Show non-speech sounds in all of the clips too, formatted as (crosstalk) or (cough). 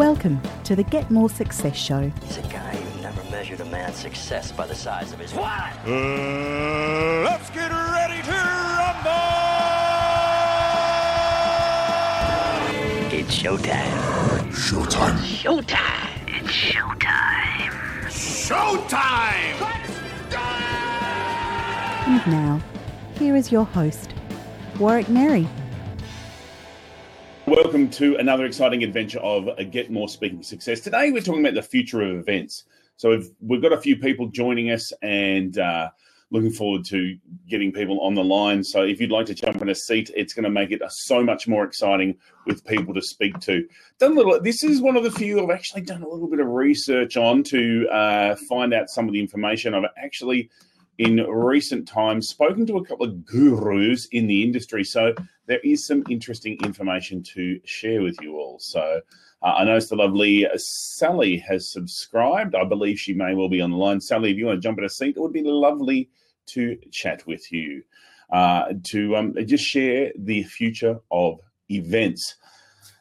Welcome to the Get More Success Show. He's a guy who never measured a man's success by the size of his wallet. Uh, let's get ready to rumble! It's showtime. Showtime. Showtime. It's showtime. Showtime! And now, here is your host, Warwick Merry. Welcome to another exciting adventure of Get More Speaking Success. Today we're talking about the future of events. So we've, we've got a few people joining us and uh, looking forward to getting people on the line. So if you'd like to jump in a seat, it's going to make it so much more exciting with people to speak to. Done a little. This is one of the few I've actually done a little bit of research on to uh, find out some of the information. I've actually in recent times spoken to a couple of gurus in the industry. So there is some interesting information to share with you all. So uh, I know the lovely Sally has subscribed. I believe she may well be on the line. Sally, if you want to jump in a seat, it would be lovely to chat with you, uh, to um, just share the future of events.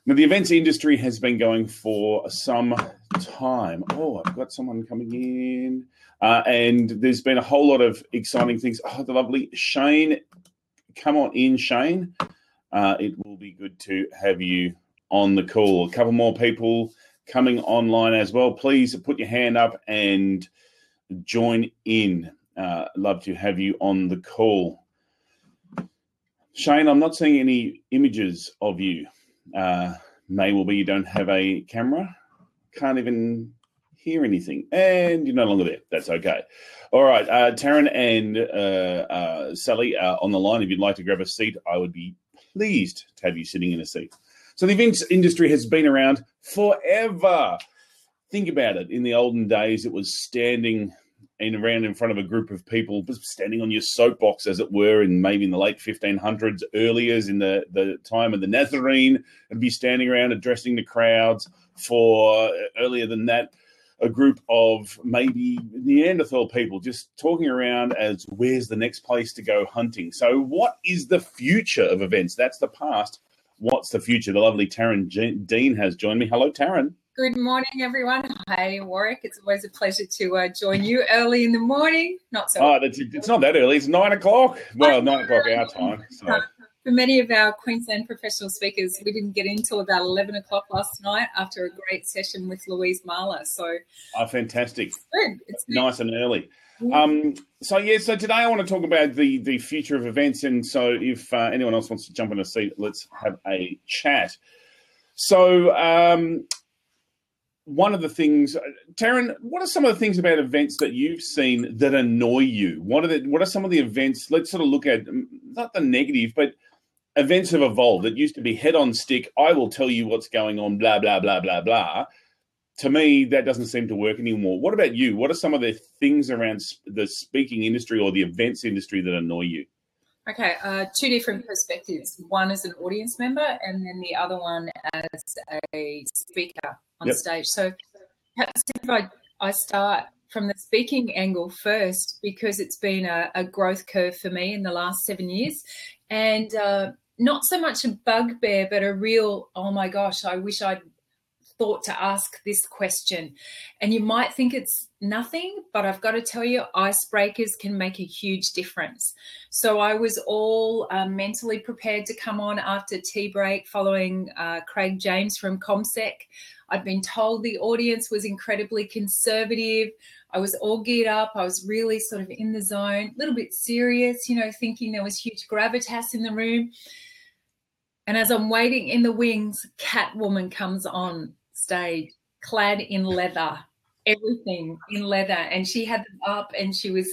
Now, the events industry has been going for some time. Oh, I've got someone coming in. Uh, and there's been a whole lot of exciting things. Oh, the lovely Shane. Come on in, Shane. Uh, it will be good to have you on the call. A couple more people coming online as well. Please put your hand up and join in. Uh, love to have you on the call. Shane, I'm not seeing any images of you. Uh, may well be you don't have a camera. Can't even hear anything. And you're no longer there. That's okay. All right. Uh, Taryn and uh, uh, Sally are on the line. If you'd like to grab a seat, I would be pleased to have you sitting in a seat. So the events industry has been around forever. Think about it. In the olden days, it was standing in around in front of a group of people, standing on your soapbox, as it were, in maybe in the late 1500s, earlier in the, the time of the Nazarene, and be standing around addressing the crowds. For uh, earlier than that, a group of maybe Neanderthal people just talking around as where's the next place to go hunting. So, what is the future of events? That's the past. What's the future? The lovely Taryn Dean has joined me. Hello, Taryn. Good morning, everyone. Hi, Warwick. It's always a pleasure to uh, join you early in the morning. Not so. Oh, it's, it's not that early. It's nine o'clock. Well, nine o'clock our time. So. For many of our Queensland professional speakers, we didn't get in until about 11 o'clock last night after a great session with Louise Marler. So, oh, fantastic. It's good. It's good. nice and early. Um, so yeah, so today I want to talk about the the future of events, and so if uh, anyone else wants to jump in a seat, let's have a chat. So um, one of the things, uh, Taryn, what are some of the things about events that you've seen that annoy you? What are the what are some of the events? Let's sort of look at mm, not the negative, but events have evolved. It used to be head on stick. I will tell you what's going on. Blah blah blah blah blah. To me, that doesn't seem to work anymore. What about you? What are some of the things around the speaking industry or the events industry that annoy you? Okay, uh, two different perspectives. One as an audience member, and then the other one as a speaker on yep. stage. So perhaps if I, I start from the speaking angle first, because it's been a, a growth curve for me in the last seven years. And uh, not so much a bugbear, but a real, oh my gosh, I wish I'd thought to ask this question. And you might think it's nothing, but I've got to tell you, icebreakers can make a huge difference. So I was all uh, mentally prepared to come on after tea break following uh, Craig James from CommSec. I'd been told the audience was incredibly conservative. I was all geared up. I was really sort of in the zone, a little bit serious, you know, thinking there was huge gravitas in the room. And as I'm waiting in the wings, Catwoman comes on stage, clad in leather, everything in leather, and she had them up, and she was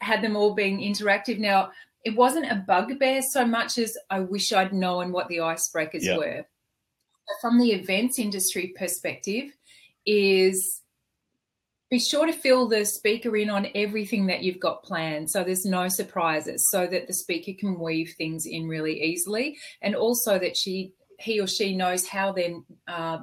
had them all being interactive. Now, it wasn't a bugbear so much as I wish I'd known what the icebreakers were. From the events industry perspective, is be sure to fill the speaker in on everything that you've got planned so there's no surprises so that the speaker can weave things in really easily and also that she he or she knows how then uh,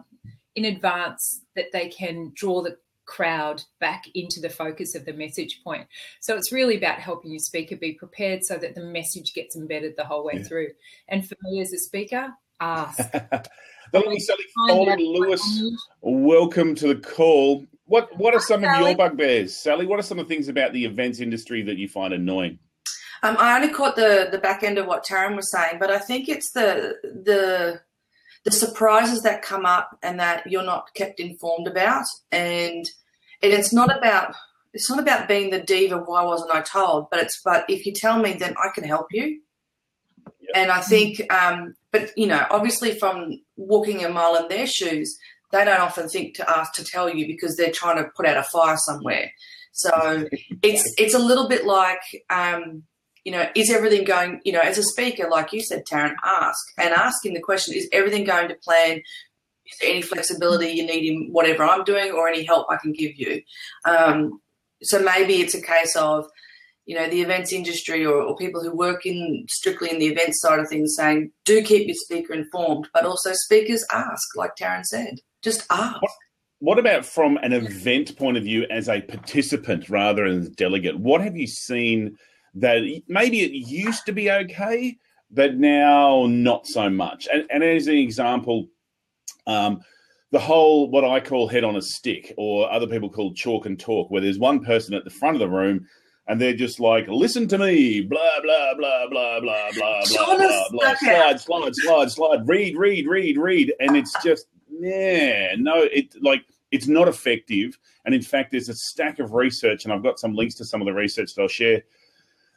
in advance that they can draw the crowd back into the focus of the message point. So it's really about helping your speaker be prepared so that the message gets embedded the whole way yeah. through. And for me as a speaker, ask. the lovely Sally Find Foley out Lewis, welcome to the call. What what are some of your bugbears, Sally? What are some of the things about the events industry that you find annoying? Um, I only caught the the back end of what Taryn was saying, but I think it's the the the surprises that come up and that you're not kept informed about, and and it's not about it's not about being the diva. Why wasn't I told? But it's but if you tell me, then I can help you. Yep. And I think, um, but you know, obviously from walking a mile in their shoes, they don't often think to ask to tell you because they're trying to put out a fire somewhere. So it's it's a little bit like um, you know, is everything going, you know, as a speaker, like you said, Taryn, ask and asking the question, is everything going to plan? Is there any flexibility you need in whatever I'm doing or any help I can give you? Um, so maybe it's a case of, you know, the events industry or, or people who work in strictly in the events side of things saying, do keep your speaker informed, but also speakers ask, like Taryn said, just ask. What about from an event point of view as a participant rather than a delegate? What have you seen that maybe it used to be okay, but now not so much? And, and as an example, um, the whole what I call head on a stick, or other people call chalk and talk, where there's one person at the front of the room and they're just like, listen to me, blah, blah, blah, blah, blah, blah, blah, blah, blah, slide, slide, slide, slide, read, read, read, read. And it's just, yeah, no, it like it's not effective. And in fact, there's a stack of research, and I've got some links to some of the research that I'll share.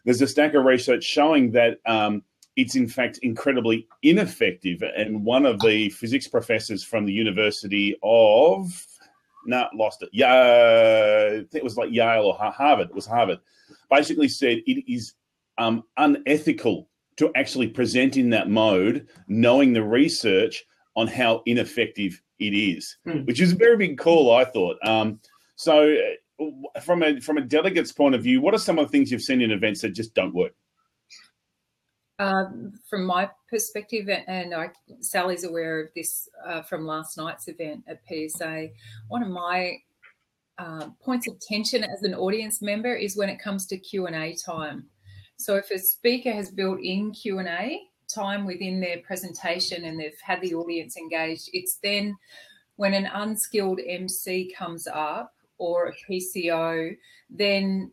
There's a stack of research showing that um, it's in fact incredibly ineffective. And one of the physics professors from the University of no, lost it. Yeah, I think it was like Yale or Harvard. It was Harvard. Basically said it is um, unethical to actually present in that mode, knowing the research on how ineffective it is, Hmm. which is a very big call, I thought. Um, so, from a from a delegate's point of view, what are some of the things you've seen in events that just don't work? Um, from my perspective, and I, Sally's aware of this uh, from last night's event at PSA. One of my uh, points of tension as an audience member is when it comes to Q and A time. So if a speaker has built in Q and A time within their presentation and they've had the audience engaged, it's then when an unskilled MC comes up or a PCO, then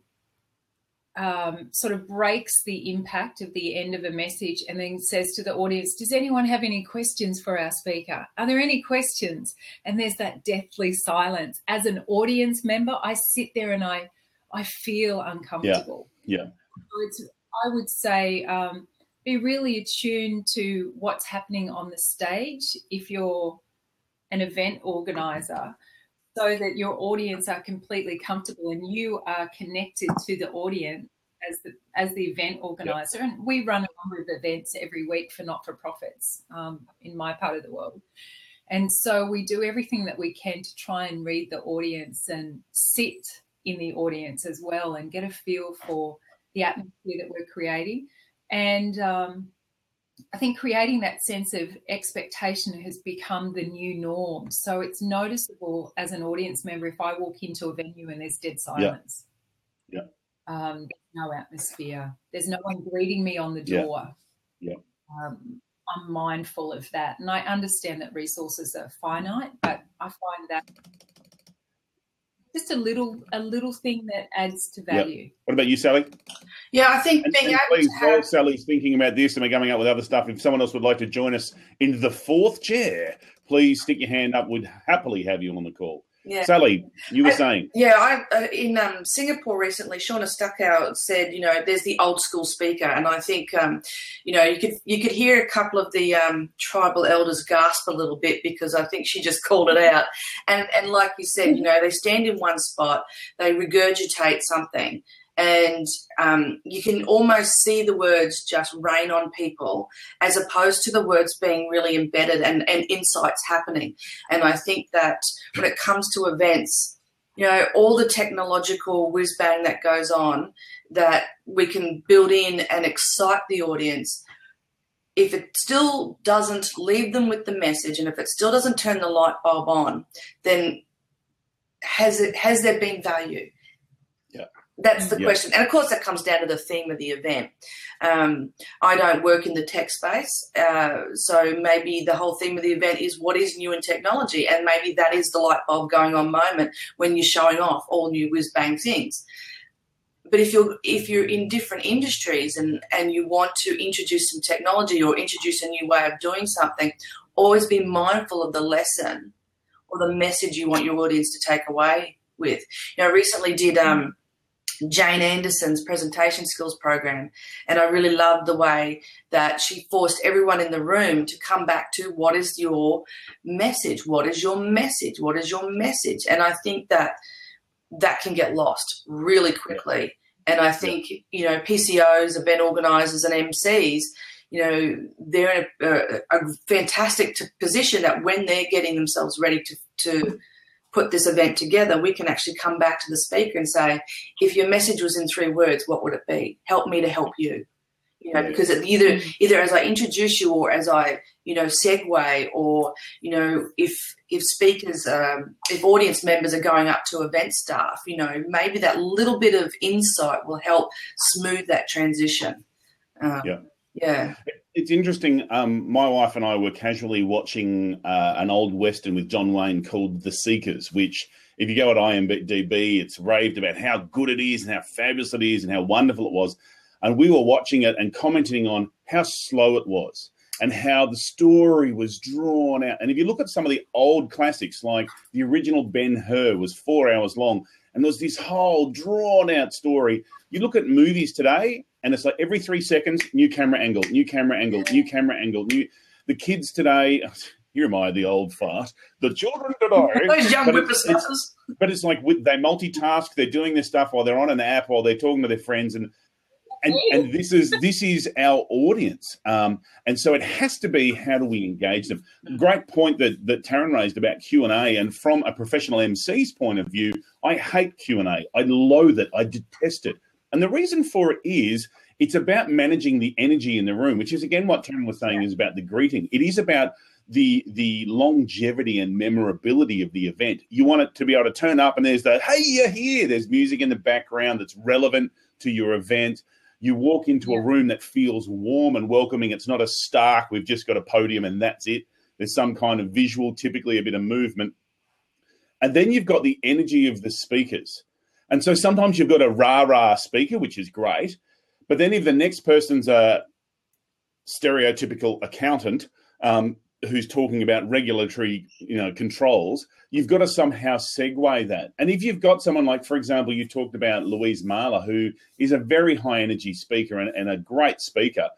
um, sort of breaks the impact of the end of a message and then says to the audience, Does anyone have any questions for our speaker? Are there any questions? And there's that deathly silence. As an audience member, I sit there and I, I feel uncomfortable. Yeah. So it's, I would say um, be really attuned to what's happening on the stage if you're an event organizer so that your audience are completely comfortable and you are connected to the audience as the as the event organizer. And we run a number of events every week for not for profits um, in my part of the world. And so we do everything that we can to try and read the audience and sit in the audience as well and get a feel for the atmosphere that we're creating. And um, I think creating that sense of expectation has become the new norm. So it's noticeable as an audience member if I walk into a venue and there's dead silence. Yeah. Um, no atmosphere. There's no one greeting me on the Yeah. door. Yeah. Um, I'm mindful of that. And I understand that resources are finite, but I find that just a little a little thing that adds to Yeah. value. What about you, Sally? Yeah, I think And, being and able please, to while have Sally's thinking about this and we're coming up with other stuff, if someone else would like to join us in the fourth chair, please stick your hand up. We'd happily have you on the call. Yeah. Sally, you were I- saying. Yeah, I uh, in um, Singapore recently, Shauna Stuckow said, you know, there's the old school speaker, and I think, um, you know, you could you could hear a couple of the um, tribal elders gasp a little bit because I think she just (laughs) called it out, and and like you said, you know, they stand in one spot, they regurgitate something, and um, you can almost see the words just rain on people as opposed to the words being really embedded and, and insights happening. And I think that when it comes to events, you know, all the technological whiz bang that goes on that we can build in and excite the audience. If it still doesn't leave them with the message and if it still doesn't turn the light bulb on, then has it has there been value? That's the Yeah. question. And of course, that comes down to the theme of the event. Um, I don't work in the tech space. Uh, so maybe the whole theme of the event is what is new in technology. And maybe that is the light bulb going on moment when you're showing off all new whiz bang things. But if you're if you're in different industries and, and you want to introduce some technology or introduce a new way of doing something, always be mindful of the lesson or the message you want your audience to take away with. You know, I recently did um, Jane Anderson's presentation skills program, and I really loved the way that she forced everyone in the room to come back to what is your message? What is your message? What is your message? And I think that that can get lost really quickly. And I think, you know, PCOs, event organizers, and MCs, you know, they're in a, a, a fantastic t- position that when they're getting themselves ready to, to put this event together, we can actually come back to the speaker and say, if your message was in three words, what would it be? Help me to help you. You know, because either either as I introduce you or as I, you know, segue or, you know, if if speakers um, if audience members are going up to event staff, you know, maybe that little bit of insight will help smooth that transition. Um, Yeah. Yeah. It's interesting. Um, my wife and I were casually watching uh, an old western with John Wayne called The Seekers, which, if you go at IMDb, it's raved about how good it is and how fabulous it is and how wonderful it was. And we were watching it and commenting on how slow it was and how the story was drawn out. And if you look at some of the old classics, like the original Ben Hur was four hours long, and there's this whole drawn out story. You look at movies today, and it's like every three seconds, new camera angle, new camera angle, new camera angle, new. The kids today, here am I, the old fart. The children today, (laughs) Those young but it's- it's- whippersnappers. but it's like with, they multitask. They're doing this stuff while they're on an app, while they're talking to their friends, and and, and this is this is our audience. Um, and so it has to be how do we engage them? Great point that that Taryn raised about Q and A, and from a professional MC's point of view, I hate Q and A. I loathe it. I detest it. And the reason for it is it's about managing the energy in the room, which is again what Taryn was saying is about the greeting. It is about the the longevity and memorability of the event. You want it to be able to turn up and there's the hey, you're here. There's music in the background that's relevant to your event. You walk into a room that feels warm and welcoming. It's not a stark, we've just got a podium and that's it. There's some kind of visual, typically a bit of movement. And then you've got the energy of the speakers. And so sometimes you've got a rah rah speaker, which is great. But then if the next person's a stereotypical accountant um, who's talking about regulatory, you know, controls, you've got to somehow segue that. And if you've got someone like, for example, you talked about Louise Marler, who is a very high energy speaker and, and a great speaker.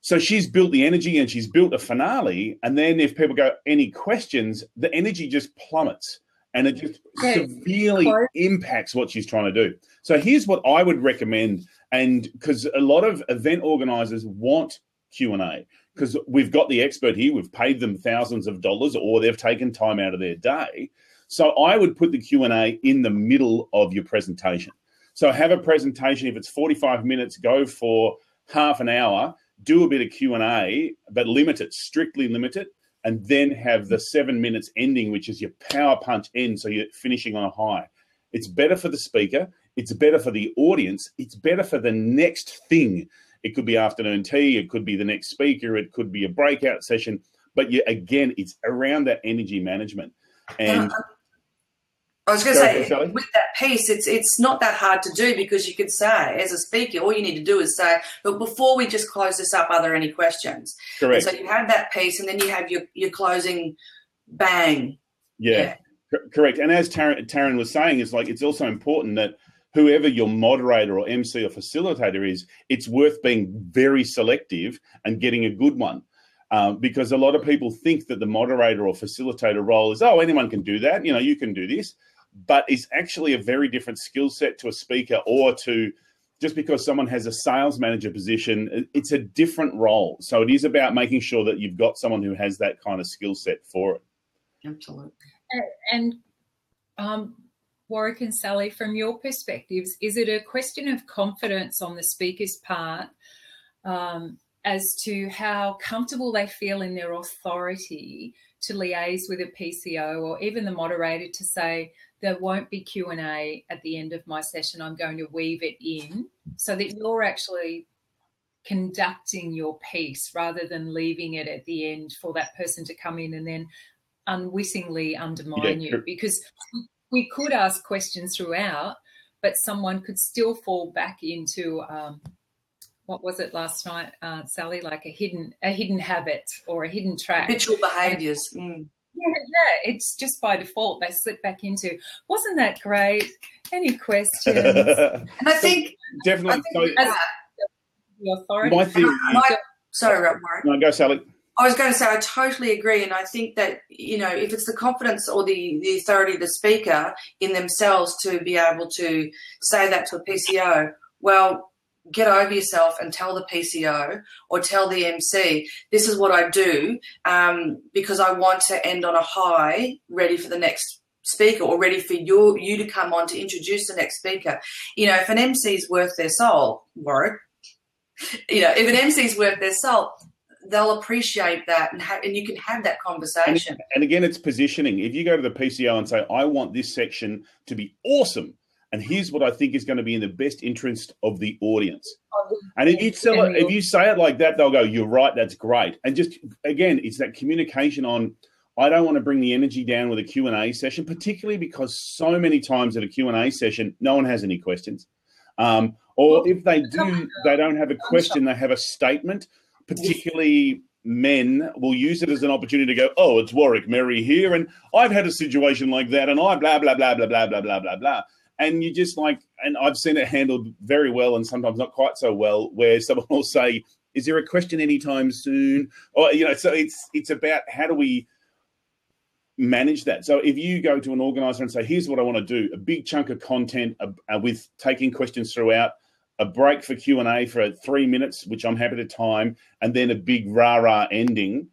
So she's built the energy and she's built a finale. And then if people go, any questions, the energy just plummets and it just Yeah. severely impacts what she's trying to do. So here's what I would recommend. And because a lot of event organizers want Q&A because we've got the expert here, we've paid them thousands of dollars or they've taken time out of their day. So I would put the Q&A in the middle of your presentation. So have a presentation if it's 45 minutes go for half an hour, do a bit of Q&A but limit it, strictly limit it and then have the 7 minutes ending which is your power punch end so you're finishing on a high. It's better for the speaker, it's better for the audience, it's better for the next thing. It could be afternoon tea, it could be the next speaker, it could be a breakout session, but you, again, it's around that energy management. And um, I was going to say, with that piece, it's it's not that hard to do because you could say, as a speaker, all you need to do is say, "Look, before we just close this up, are there any questions?" And correct. so you have that piece, and then you have your your closing bang. Yeah, cor- correct. And as Taryn, Taryn was saying, it's like it's also important that whoever your moderator or MC or facilitator is, it's worth being very selective and getting a good one. Um, because a lot of people think that the moderator or facilitator role is, oh, anyone can do that. You know, you can do this. But it's actually a very different skill set to a speaker or to just because someone has a sales manager position, it's a different role. So it is about making sure that you've got someone who has that kind of skill set for it. Absolutely. And um, Warwick and Sally, from your perspectives, is it a question of confidence on the speaker's part um, as to how comfortable they feel in their authority to liaise with a PCO or even the moderator to say there won't be Q&A at the end of my session. I'm going to weave it in so that you're actually conducting your piece rather than leaving it at the end for that person to come in and then unwittingly undermine yeah, you. because we could ask questions throughout but someone could still fall back into um, what was it last night, uh, Sally? Like a hidden a hidden habit or a hidden track. Habitual behaviours. Mm. Yeah, yeah, it's just by default they slip back into. Wasn't that great? Any questions? (laughs) and I think definitely. I think so, the authority. My theory. My, sorry, Mark. No, go, Sally. I was going to say I totally agree, and I think that you know if it's the confidence or the the authority of the speaker in themselves to be able to say that to a PCO, well, get over yourself and tell the PCO or tell the MC, this is what I do um, because I want to end on a high, ready for the next speaker or ready for you you to come on to introduce the next speaker. You know, if an MC is worth their soul, Warwick, (laughs) you know, if an MC is worth their soul, they'll appreciate that and, have, and you can have that conversation. And, and again, it's positioning. If you go to the PCO and say, I want this section to be awesome, and here's what I think is going to be in the best interest of the audience. And if you sell it, if you say it like that, they'll go, "You're right, that's great." And just again, it's that communication on. I don't want to bring the energy down with a Q and A session, particularly because so many times at a Q and A session, no one has any questions, um, or if they do, they don't have a question; they have a statement. Particularly men will use it as an opportunity to go, "Oh, it's Warwick Merry here, and I've had a situation like that, and I blah blah blah blah blah blah blah blah blah." And you just like, and I've seen it handled very well and sometimes not quite so well, where (laughs) someone will say, "Is there a question anytime soon?" Or you know, so it's it's about how do we manage that. So if you go to an organizer and say, "Here's what I want to do," a big chunk of content uh, uh, with taking questions throughout, a break for Q and A for three minutes, which I'm happy to time, and then a big rah rah ending.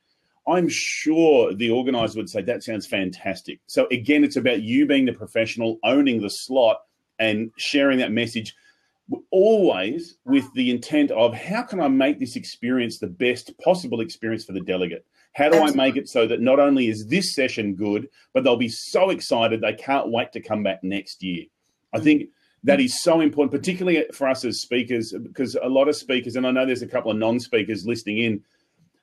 I'm sure the organizer would say that sounds fantastic. So again, it's about you being the professional, owning the slot, and sharing that message. Always with the intent of how can I make this experience the best possible experience for the delegate? How do I make it so that not only is this session good, but they'll be so excited they can't wait to come back next year? I think that is so important, particularly for us as speakers, because a lot of speakers, and I know there's a couple of non speakers listening in,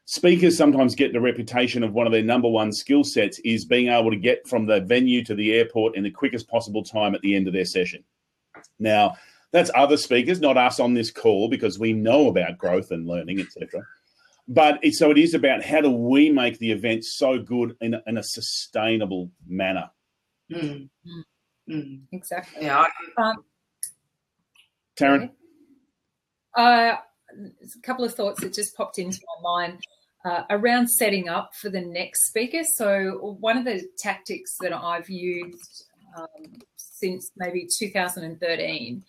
speakers sometimes get the reputation of one of their number one skill sets is being able to get from the venue to the airport in the quickest possible time at the end of their session. Now, that's other speakers, not us on this call, because we know about growth and learning, etc. But it, so it is about how do we make the event so good in a, in a sustainable manner. Mm. Mm. Exactly. Yeah. Um, Taryn. Uh, a couple of thoughts that just popped into my mind uh, around setting up for the next speaker. So, one of the tactics that I've used um, since maybe 2013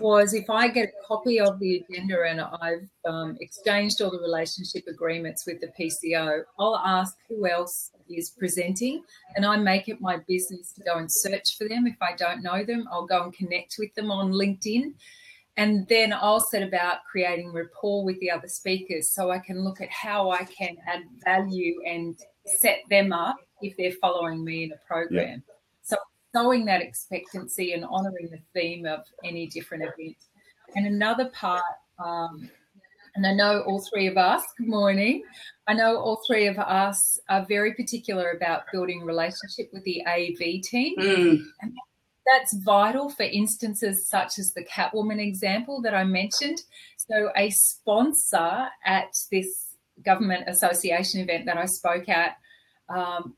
was if I get a copy of the agenda and I've um, exchanged all the relationship agreements with the PCO, I'll ask who else is presenting and I make it my business to go and search for them. If I don't know them, I'll go and connect with them on LinkedIn and then I'll set about creating rapport with the other speakers so I can look at how I can add value and set them up if they're following me in a program. Yeah. So sowing that expectancy and honoring the theme of any different event. And another part, um, and I know all three of us, good morning. I know all three of us are very particular about building relationship with the AV team. Mm. And that's vital for instances such as the Catwoman example that I mentioned. So, a sponsor at this government association event that I spoke at um,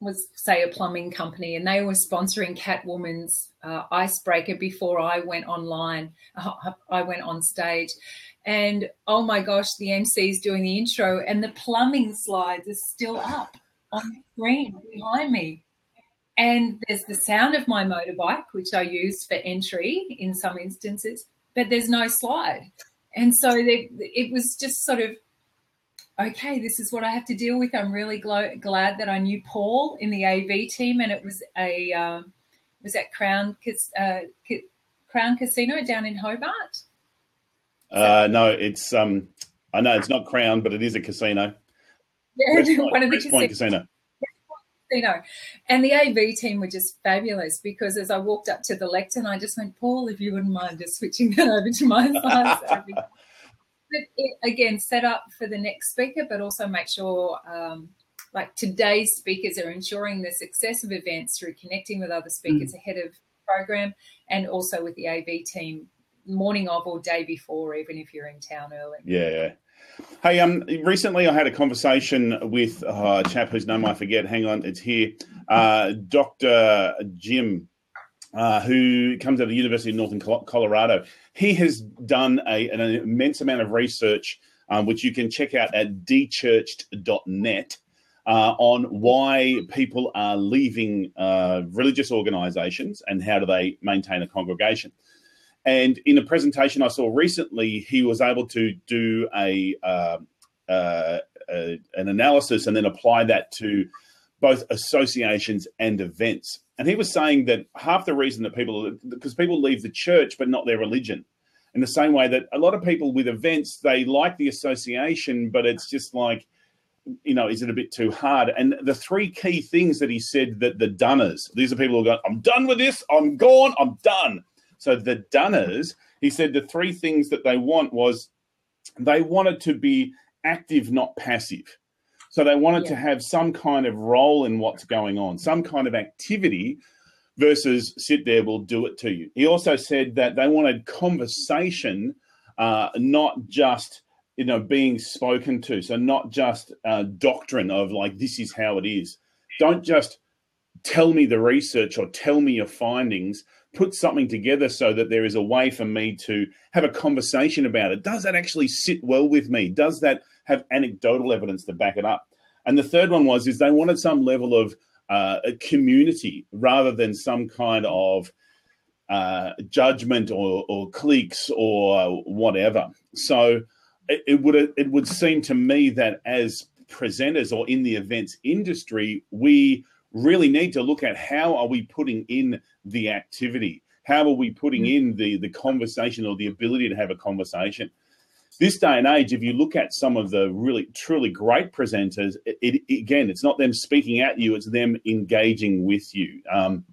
was, say, a plumbing company, and they were sponsoring Catwoman's uh, icebreaker before I went online. (laughs) I went on stage. And oh my gosh, the MC is doing the intro, and the plumbing slides are still up on the screen behind me. And there's the sound of my motorbike, which I use for entry in some instances, but there's no slide. And so they, it was just sort of, okay, this is what I have to deal with. I'm really gl- glad that I knew Paul in the AV team, and it was a um, was at Crown uh, Crown Casino down in Hobart. Uh, no, it's um, I know it's not Crown, but it is a casino. Yeah, (laughs) Wrest Point, one of the Wrest Point. Casino. Casino. And the AV team were just fabulous because as I walked up to the lectern, I just went, Paul, if you wouldn't mind just switching that over to my (laughs) side. but it, again, set up for the next speaker, but also make sure, um, like today's speakers are ensuring the success of events through connecting with other speakers ahead of program and also with the AV team morning of or day before, even if you're in town early. Yeah. Hey, um, recently I had a conversation with uh, a chap whose name I forget. Hang on, it's here. Uh, Dr. Jim, uh, who comes out of the University of Northern Colorado. He has done a, an immense amount of research, um, which you can check out at dechurched.net. Uh, on why people are leaving uh, religious organizations and how do they maintain a congregation. And in a presentation I saw recently, he was able to do a, uh, uh, a, an analysis and then apply that to both associations and events. And he was saying that half the reason that people, because people leave the church but not their religion, in the same way that a lot of people with events they like the association, but it's just like you know, is it a bit too hard? And the three key things that he said that the dones, these are people who go, I'm done with this, I'm gone, I'm done. So the dones, he said the three things that they want was they wanted to be active, not passive. So they wanted yeah. to have some kind of role in what's going on, some kind of activity versus sit there, we'll do it to you. He also said that they wanted conversation, uh, not just you know being spoken to so not just uh, doctrine of like this is how it is don't just tell me the research or tell me your findings put something together so that there is a way for me to have a conversation about it. Does that actually sit well with me? Does that have anecdotal evidence to back it up? And the third one was is they wanted some level of uh, a community rather than some kind of uh, judgment or, or cliques or whatever. So it, it would it would seem to me that as presenters or in the events industry, we really need to look at how are we putting in the activity, how are we putting in the the conversation or the ability to have a conversation. This day and age, if you look at some of the really truly great presenters, it, it, again, it's not them speaking at you; it's them engaging with you. Um,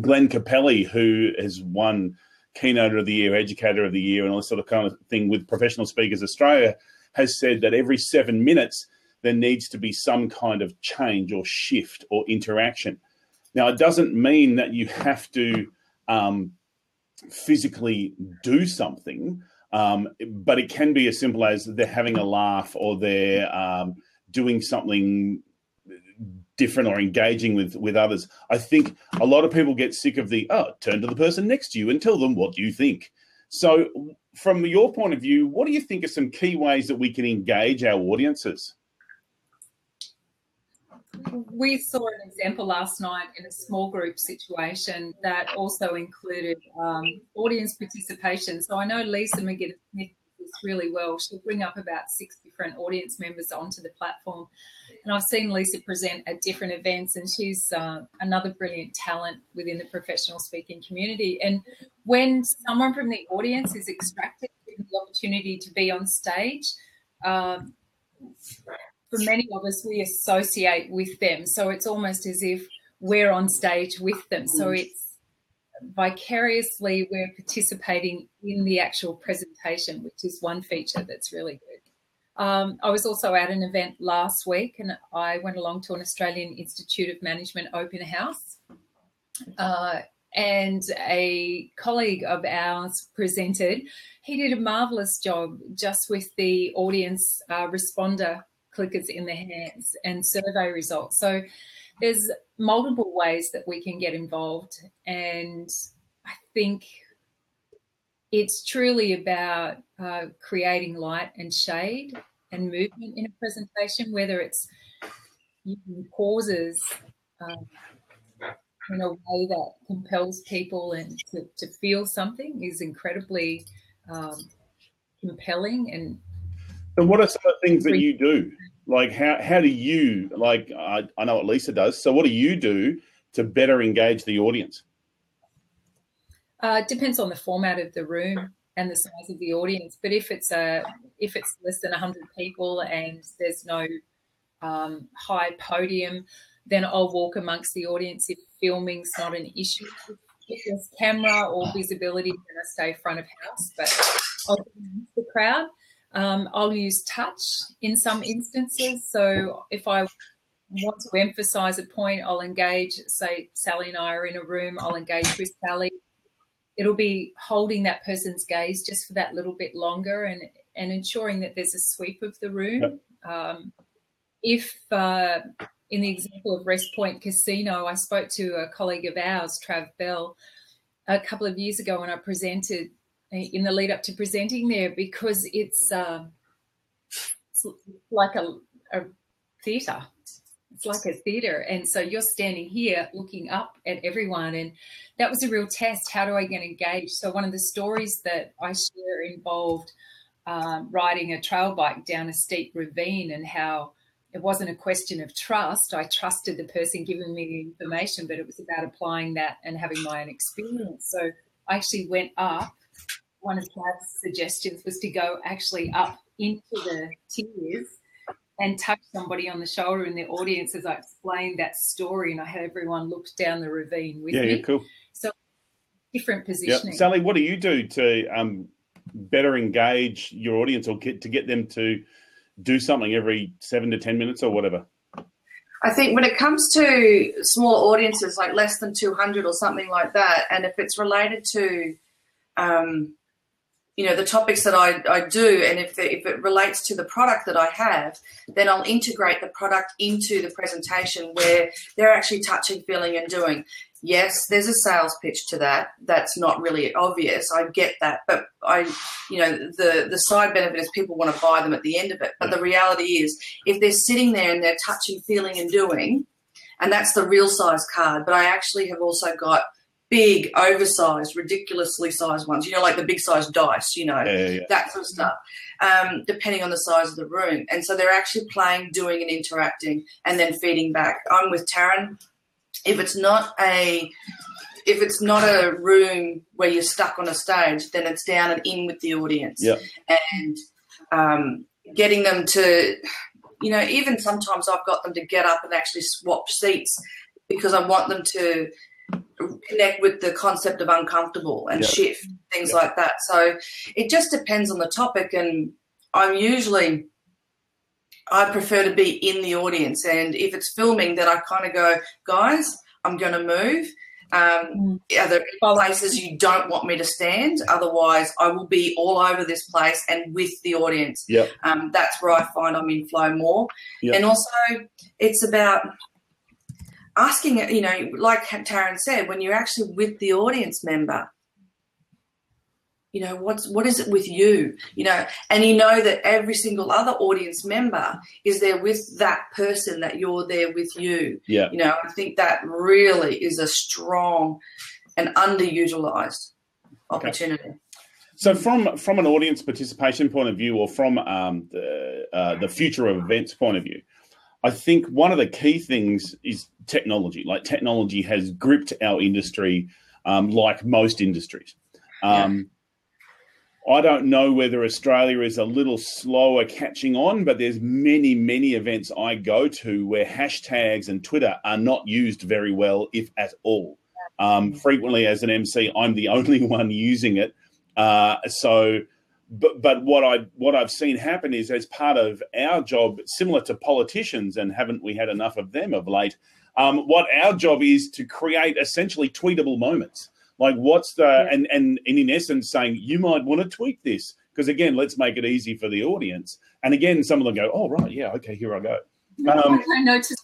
Glenn Capelli, who has won keynote of the year, educator of the year, and all this sort of kind of thing with Professional Speakers Australia, has said that every seven minutes there needs to be some kind of change or shift or interaction. Now, it doesn't mean that you have to um, physically do something, um, but it can be as simple as they're having a laugh or they're um, doing something different or engaging with with others. I think a lot of people get sick of the oh, turn to the person next to you and tell them what you think. So, from your point of view, what do you think are some key ways that we can engage our audiences? We saw an example last night in a small group situation that also included um, audience participation. So I know Lisa McGinnis Smith really well. She'll bring up about six different audience members onto the platform. And I've seen Lisa present at different events, and she's uh, another brilliant talent within the professional speaking community. And when someone from the audience is extracted, the opportunity to be on stage, um, for many of us, we associate with them. So it's almost as if we're on stage with them. So it's vicariously we're participating in the actual presentation, which is one feature that's really good. Um, I was also at an event last week and I went along to an Australian Institute of Management open house. Uh, and a colleague of ours presented. He did a marvelous job just with the audience uh, responder clickers in their hands and survey results. So there's multiple ways that we can get involved. And I think it's truly about uh, creating light and shade and movement in a presentation, whether it's using pauses um, in a way that compels people and to, to feel something is incredibly um, compelling. And and what are some of the things that you do? like how how do you like I, I know what lisa does so what do you do to better engage the audience uh, it depends on the format of the room and the size of the audience. But if it's a if it's less than hundred people and there's no um, high podium, then I'll walk amongst the audience if filming's not an issue. If there's camera or visibility, then I stay front of house. But I'll the crowd. Um, I'll use touch in some instances. So if I want to emphasize a point, I'll engage, say, Sally and I are in a room, I'll engage with Sally. It'll be holding that person's gaze just for that little bit longer and, and ensuring that there's a sweep of the room. Um, if, uh, in the example of Wrest Point Casino, I spoke to a colleague of ours, Trav Bell, a couple of years ago when I presented in the lead up to presenting there because it's, uh, it's like a, a theatre. It's like a theatre. And so you're standing here looking up at everyone. And that was a real test. How do I get engaged? So, one of the stories that I share involved um, riding a trail bike down a steep ravine and how it wasn't a question of trust. I trusted the person giving me the information, but it was about applying that and having my own experience. So I actually went up one of Trav's suggestions was to go actually up into the tiers and touch somebody on the shoulder in the audience as I explained that story, and I had everyone look down the ravine with yeah, me. Yeah, cool. So different positioning. Yep. Sally, what do you do to um, better engage your audience or get, to get them to do something every seven to ten minutes or whatever? I think when it comes to small audiences, like less than 200 or something like that, and if it's related to um, you know the topics that I, I do and if, if it relates to the product that I have then I'll integrate the product into the presentation where they're actually touching feeling and doing. Yes there's a sales pitch to that. That's not really obvious. I get that. But I you know the the side benefit is people want to buy them at the end of it. But the reality is if they're sitting there and they're touching feeling and doing and that's the real size card but I actually have also got big, oversized, ridiculously sized ones. You know, like the big size dice. You know, yeah, yeah, yeah. that sort of stuff. Um, depending on the size of the room, and so they're actually playing, doing, and interacting, and then feeding back. I'm with Taryn. If it's not a if it's not a room where you're stuck on a stage, then it's down and in with the audience. Yeah. And um, getting them to, you know, even sometimes I've got them to get up and actually swap seats because I want them to connect with the concept of uncomfortable and shift things like that. So it just depends on the topic, and I'm usually I prefer to be in the audience, and if it's filming, then I kind of go, guys, I'm going to move. Um, mm. are there places you don't want me to stand? Otherwise, I will be all over this place and with the audience. Yep. Um, that's where I find I'm in flow more. Yep. And also, it's about asking it, you know, like Taryn said, when you're actually with the audience member, you know, what's what is it with you? You know, and you know that every single other audience member is there with that person that you're there with you. Yeah. You know, I think that really is a strong and underutilized opportunity. Okay. So, from from an audience participation point of view, or from um, the uh, the future of events point of view, I think one of the key things is technology. Like technology has gripped our industry, um, like most industries. Um. I don't know whether Australia is a little slower catching on, but there's many, many events I go to where hashtags and Twitter are not used very well, if at all. Um, frequently, as an MC, I'm the (laughs) only one using it. Uh, so but but what I what I've seen happen is as part of our job, similar to politicians, and haven't we had enough of them of late? Um, what our job is to create essentially tweetable moments. Like what's the yeah. and, and and in essence saying you might want to tweet this because again, let's make it easy for the audience. And again, some of them go, oh right, yeah, okay, here I go. Um,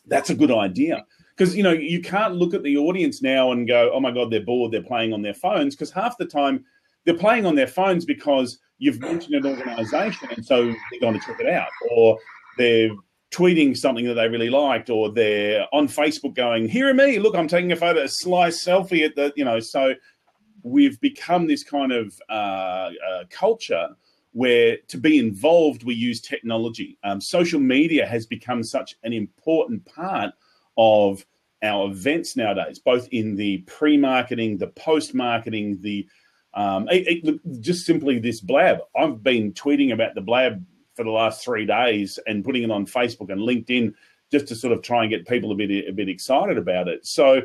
that's a good idea because you know you can't look at the audience now and go, oh my god, they're bored, they're playing on their phones because half the time they're playing on their phones because you've mentioned an organization and so they're going to check it out or they're tweeting something that they really liked or they're on facebook going here are me look i'm taking a photo a slice selfie at the you know so we've become this kind of uh, uh, culture where to be involved we use technology. Um, social media has become such an important part of our events nowadays both in the pre-marketing the post-marketing the Um, it, it, just simply this blab. I've been tweeting about the blab for the last three days and putting it on Facebook and LinkedIn just to sort of try and get people a bit a bit excited about it. So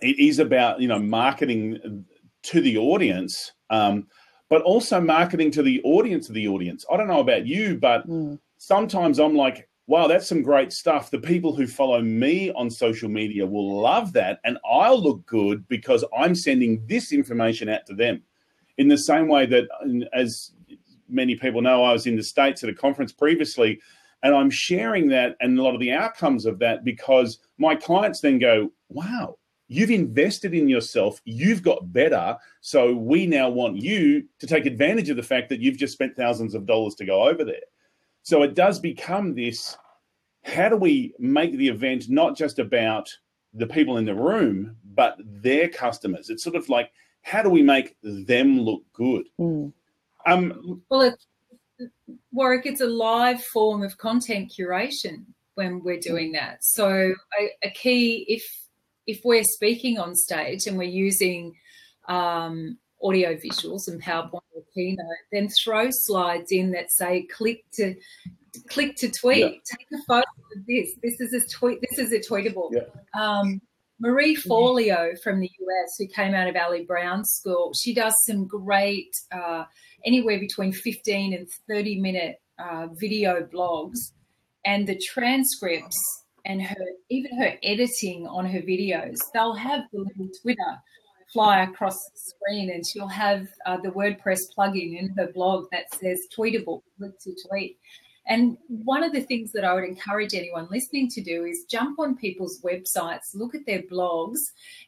it is about you know marketing to the audience, um, but also marketing to the audience of the audience. I don't know about you, but mm. sometimes I'm like, wow, that's some great stuff. The people who follow me on social media will love that, and I'll look good because I'm sending this information out to them. In the same way that, as many people know, I was in the States at a conference previously, and I'm sharing that and a lot of the outcomes of that because my clients then go, wow, you've invested in yourself, you've got better. So we now want you to take advantage of the fact that you've just spent thousands of dollars to go over there. So it does become this how do we make the event not just about the people in the room, but their customers? It's sort of like, how do we make them look good? Mm. Um, well, it, Warwick, it's a live form of content curation when we're doing that. So a, a key, if if we're speaking on stage and we're using um, audio visuals and PowerPoint or Keynote, then throw slides in that say click to click to tweet. Yeah. Take a photo of this. This is a tweet. This is a tweetable. Yeah. Um, Marie Forleo from the US, who came out of Ali Brown School, she does some great, uh, anywhere between 15 and 30 minute uh, video blogs, and the transcripts and her even her editing on her videos. They'll have the little Twitter fly across the screen, and she'll have uh, the WordPress plugin in her blog that says tweetable, click to tweet. And one of the things that I would encourage anyone listening to do is jump on people's websites, look at their blogs,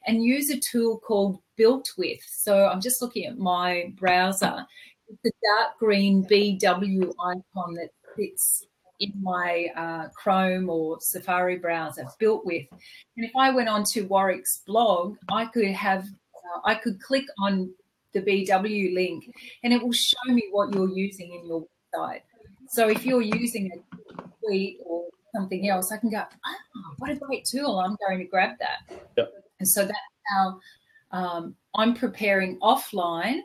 and use a tool called Built With. So I'm just looking at my browser. It's the dark green BW icon that sits in my uh, Chrome or Safari browser, Built With. And if I went on to Warwick's blog, I could have, I could click on the BW link and it will show me what you're using in your website. So if you're using a tweet or something else, I can go, oh, what a great tool. I'm going to grab that. Yep. And so that's how um, I'm preparing offline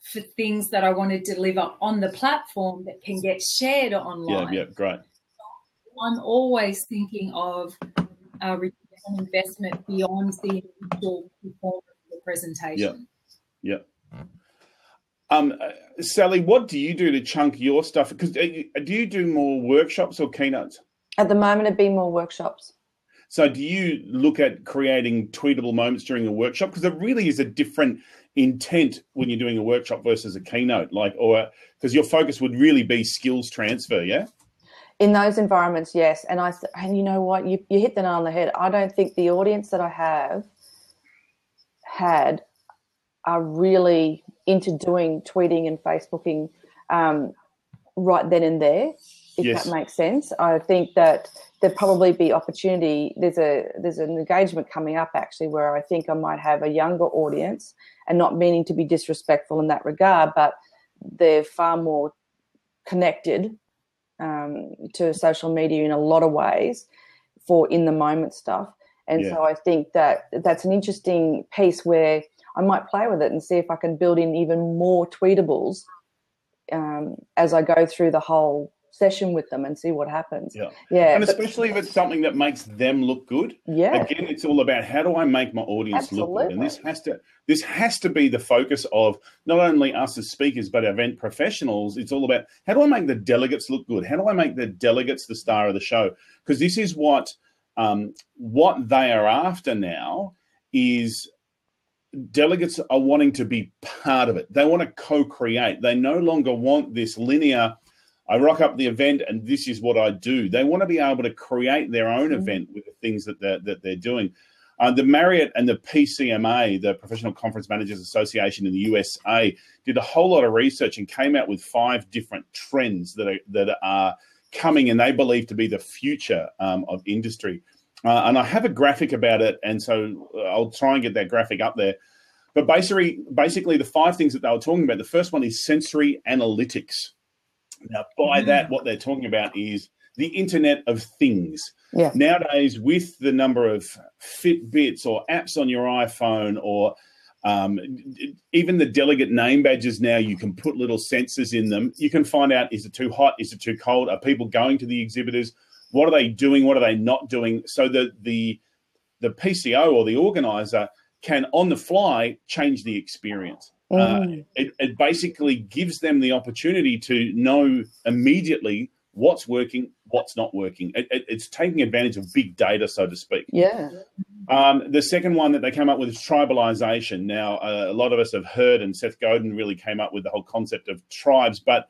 for things that I want to deliver on the platform that can get shared online. Yeah, yeah, great. I'm always thinking of uh, investment beyond the initial performance the presentation. Yeah, yeah. Um, Sally, what do you do to chunk your stuff? Because uh, do you do more workshops or keynotes? At the moment, it'd be more workshops. So, do you look at creating tweetable moments during a workshop? Because it really is a different intent when you're doing a workshop versus a keynote, like, or because your focus would really be skills transfer, yeah. In those environments, yes, and I and you know what, you you hit the nail on the head. I don't think the audience that I have had are really into doing tweeting and Facebooking um, right then and there, if yes. that makes sense. I think that there'd probably be opportunity. There's a there's an engagement coming up actually where I think I might have a younger audience, and not meaning to be disrespectful in that regard, but they're far more connected um, to social media in a lot of ways for in the moment stuff. And yeah. so I think that that's an interesting piece where I might play with it and see if I can build in even more tweetables um, as I go through the whole session with them and see what happens. Yeah. Yeah. And especially if it's something that makes them look good. Yeah. Again, it's all about how do I make my audience Absolutely. look good? And this has to this has to be the focus of not only us as speakers, but event professionals. It's all about how do I make the delegates look good? How do I make the delegates the star of the show? Because this is what um, what they are after now is delegates are wanting to be part of it. They want to co-create. They no longer want this linear. I rock up the event and this is what I do. They want to be able to create their own mm-hmm. event with the things that they're, that they're doing. Uh, the Marriott and the PCMA, the Professional Conference Managers Association in the USA, did a whole lot of research and came out with five different trends that are that are coming and they believe to be the future um, of industry. Uh, and I have a graphic about it, and so uh, I'll try and get that graphic up there. But basically, basically, the five things that they were talking about. The first one is sensory analytics. Now, by mm. that, what they're talking about is the Internet of Things. Yeah. Nowadays, with the number of Fitbits or apps on your iPhone or Um, even the delegate name badges now, you can put little sensors in them. You can find out is it too hot, is it too cold, are people going to the exhibitors, what are they doing, what are they not doing, so that the the PCO or the organizer can on the fly change the experience. Uh. Uh, it, it basically gives them the opportunity to know immediately what's working, what's not working. It, it, it's taking advantage of big data, so to speak. Yeah. Um, the second one that they came up with is tribalization. Now, uh, a lot of us have heard, and Seth Godin really came up with the whole concept of tribes, but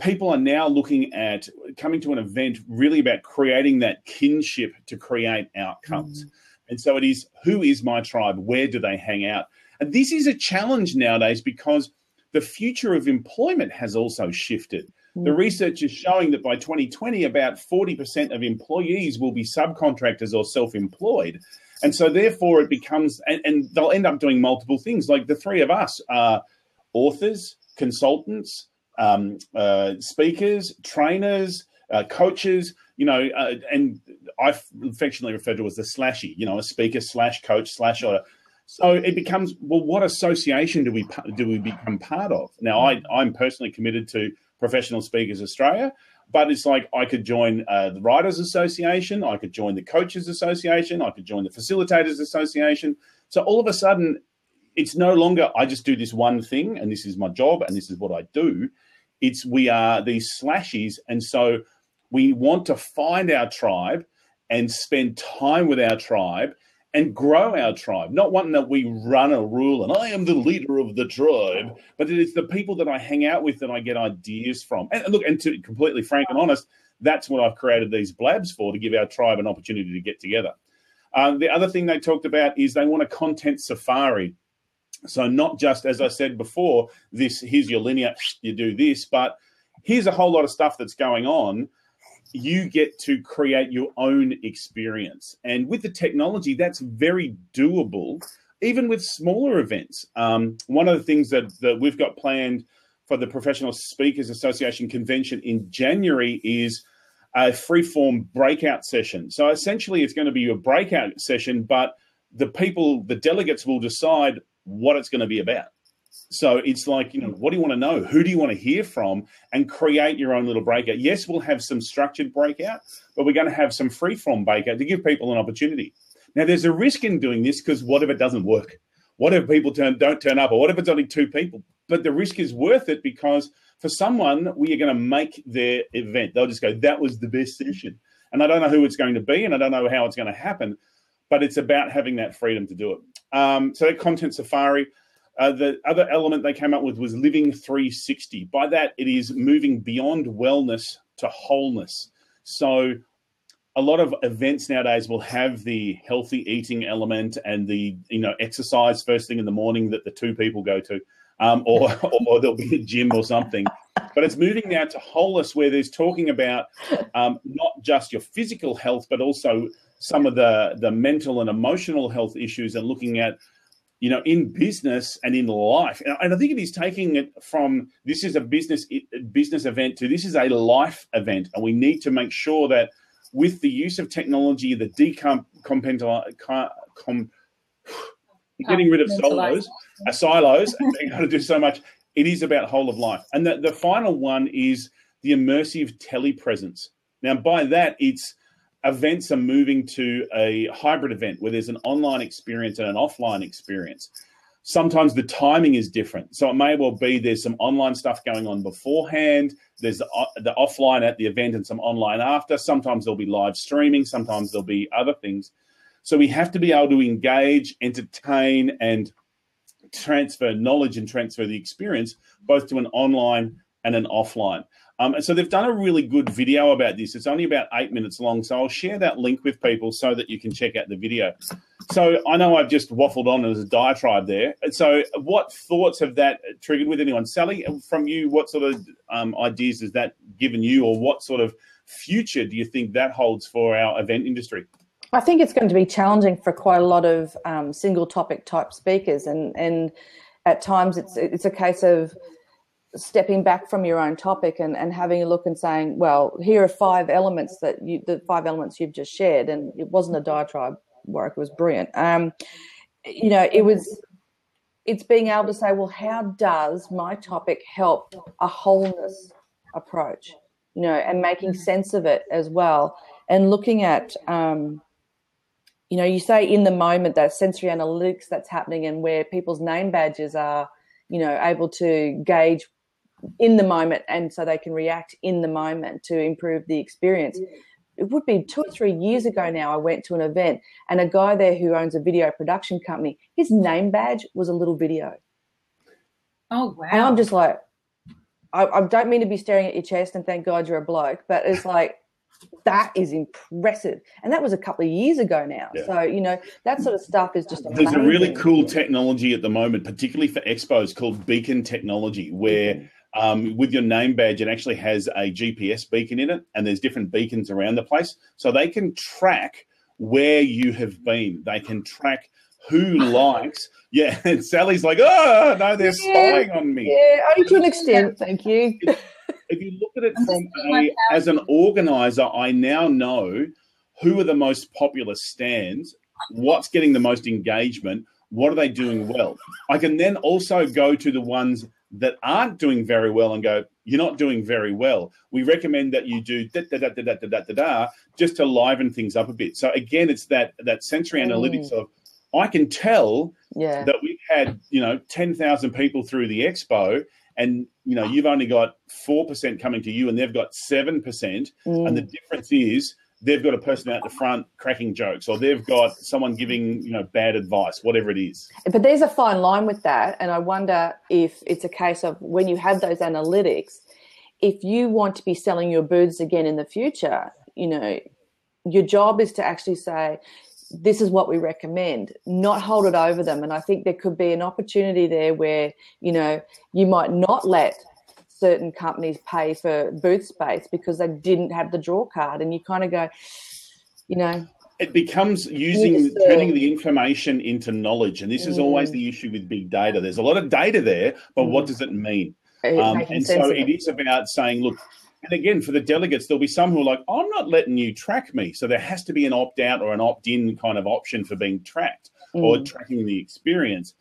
people are now looking at coming to an event really about creating that kinship to create outcomes. Mm. And so it is who is my tribe? Where do they hang out? And this is a challenge nowadays because the future of employment has also shifted. The mm. research is showing that by 2020, about 40% of employees will be subcontractors or self employed. And so, therefore, it becomes, and, and, they'll end up doing multiple things. Like the three of us are authors, consultants, um, uh, speakers, trainers, uh, coaches, you know, uh, and I affectionately refer to as the slashy, you know, a speaker slash coach slash or so it becomes well, what association do we do we become part of? Now, I I'm personally committed to Professional Speakers Australia, but it's like I could join uh, the Writers Association, I could join the Coaches Association, I could join the Facilitators Association. So all of a sudden, it's no longer I just do this one thing and this is my job and this is what I do. It's we are these slashies, and so we want to find our tribe and spend time with our tribe and grow our tribe. Not one that we run a rule and I am the leader of the tribe, but it is the people that I hang out with that I get ideas from. And look, and to be completely frank and honest, that's what I've created these blabs for to give our tribe an opportunity to get together. Uh, the other thing they talked about is they want a content safari. So not just as I said before, this here's your linear, you do this, but here's a whole lot of stuff that's going on you get to create your own experience. And with the technology, that's very doable, even with smaller events. Um, one of the things that, that we've got planned for the Professional Speakers Association convention in January is a free-form breakout session. So essentially, it's going to be a breakout session, but the people, the delegates will decide what it's going to be about. So it's like, you know, what do you want to know? Who do you want to hear from? And create your own little breakout. Yes, we'll have some structured breakout, but we're going to have some free form breakout to give people an opportunity. Now, there's a risk in doing this because what if it doesn't work? What if people turn, don't turn up? Or what if it's only two people? But the risk is worth it because for someone, we are going to make their event. They'll just go, that was the best session. And I don't know who it's going to be and I don't know how it's going to happen, but it's about having that freedom to do it. Um, so, that content safari. Uh, the other element they came up with was living 360. By that, it is moving beyond wellness to wholeness. So, a lot of events nowadays will have the healthy eating element and the you know exercise first thing in the morning that the two people go to, um, (laughs) or or there'll be a gym or something. But it's moving now to wholeness, where there's talking about um, not just your physical health, but also some of the the mental and emotional health issues, and looking at you know, in business and in life. And I think it is taking it from this is a business business event to this is a life event, and we need to make sure that with the use of technology, the decomp com, (sighs) getting rid of silos, uh, silos, and being able to do so much. It is about whole of life, and the, the final one is the immersive telepresence. Now, by that, it's events are moving to a hybrid event where there's an online experience and an offline experience. Sometimes the timing is different. So it may well be there's some online stuff going on beforehand, there's the, uh, the offline at the event and some online after. Sometimes there'll be live streaming, sometimes there'll be other things. So we have to be able to engage, entertain, and transfer knowledge and transfer the experience both to an online and an offline. Um, and so they've done a really good video about this. It's only about eight minutes long. So I'll share that link with people so that you can check out the video. So I know I've just waffled on as a diatribe there. And so what thoughts have that triggered with anyone? Sally, from you, what sort of um, ideas has that given you or what sort of future do you think that holds for our event industry? I think it's going to be challenging for quite a lot of um, single topic type speakers. And, and at times it's, it's a case of, stepping back from your own topic and, and having a look and saying, well, here are five elements that you, the five elements you've just shared. And it wasn't a diatribe, Warwick, it was brilliant. Um, you know, it was, it's being able to say, well, how does my topic help a wholeness approach? You know, and making sense of it as well, and looking at, um, you know, you say in the moment that sensory analytics that's happening, and where people's name badges are, you know, able to gauge in the moment, and so they can react in the moment to improve the experience it would be two or three years ago now, I went to an event and a guy there who owns a video production company, his name badge was a little video. Oh, wow. And I'm just like, I, I don't mean to be staring at your chest and thank God you're a bloke, but it's like, that is impressive. And that was a couple of years ago now. Yeah. So, you know, that sort of stuff is just amazing. There's a really cool technology at the moment, particularly for expos, called beacon technology, where mm-hmm um, with your name badge, it actually has a GPS beacon in it, and there's different beacons around the place, so they can track where you have been. They can track who (laughs) likes. Yeah, (laughs) and Sally's like, oh no, they're yeah, spying on me. Yeah, only to an extent. Thank you. If, if you look at it (laughs) from a, as an organizer, I now know who are the most popular stands, what's getting the most engagement, what are they doing well. I can then also go to the ones that aren't doing very well and go, you're not doing very well. We recommend that you do da da da da da da da da da just to liven things up a bit. So again, it's that that sensory mm. analytics of I can tell yeah. that we've had you know ten thousand people through the expo, and you know you've only got four percent coming to you, and they've got seven percent, mm. and the difference is they've got a person out the front cracking jokes or they've got someone giving you know bad advice whatever it is. But there's a fine line with that and i wonder if it's a case of when you have those analytics if you want to be selling your booths again in the future you know your job is to actually say this is what we recommend not hold it over them. And i think there could be an opportunity there where you know you might not let certain companies pay for booth space because they didn't have the draw card, and you kind of go, you know. It becomes using turning the information into knowledge, and this is mm. always the issue with big data. There's a lot of data there, but mm. what does it mean? Um, and so it is about saying, look, and again, for the delegates, there'll be some who are like, I'm not letting you track me. So there has to be an opt out or an opt in kind of option for being tracked mm. or tracking the experience.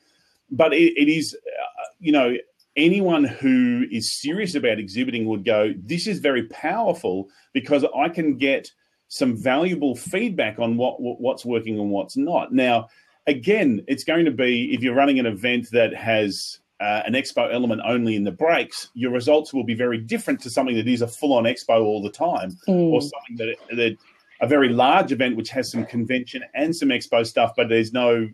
But it, it is, uh, you know, anyone who is serious about exhibiting would go, This is very powerful because I can get some valuable feedback on what, what's working and what's not. Now, again, it's going to be if you're running an event that has uh, an expo element only in the breaks, your results will be very different to something that is a full on expo all the time, mm. or something that, that a very large event which has some convention and some expo stuff, but there's no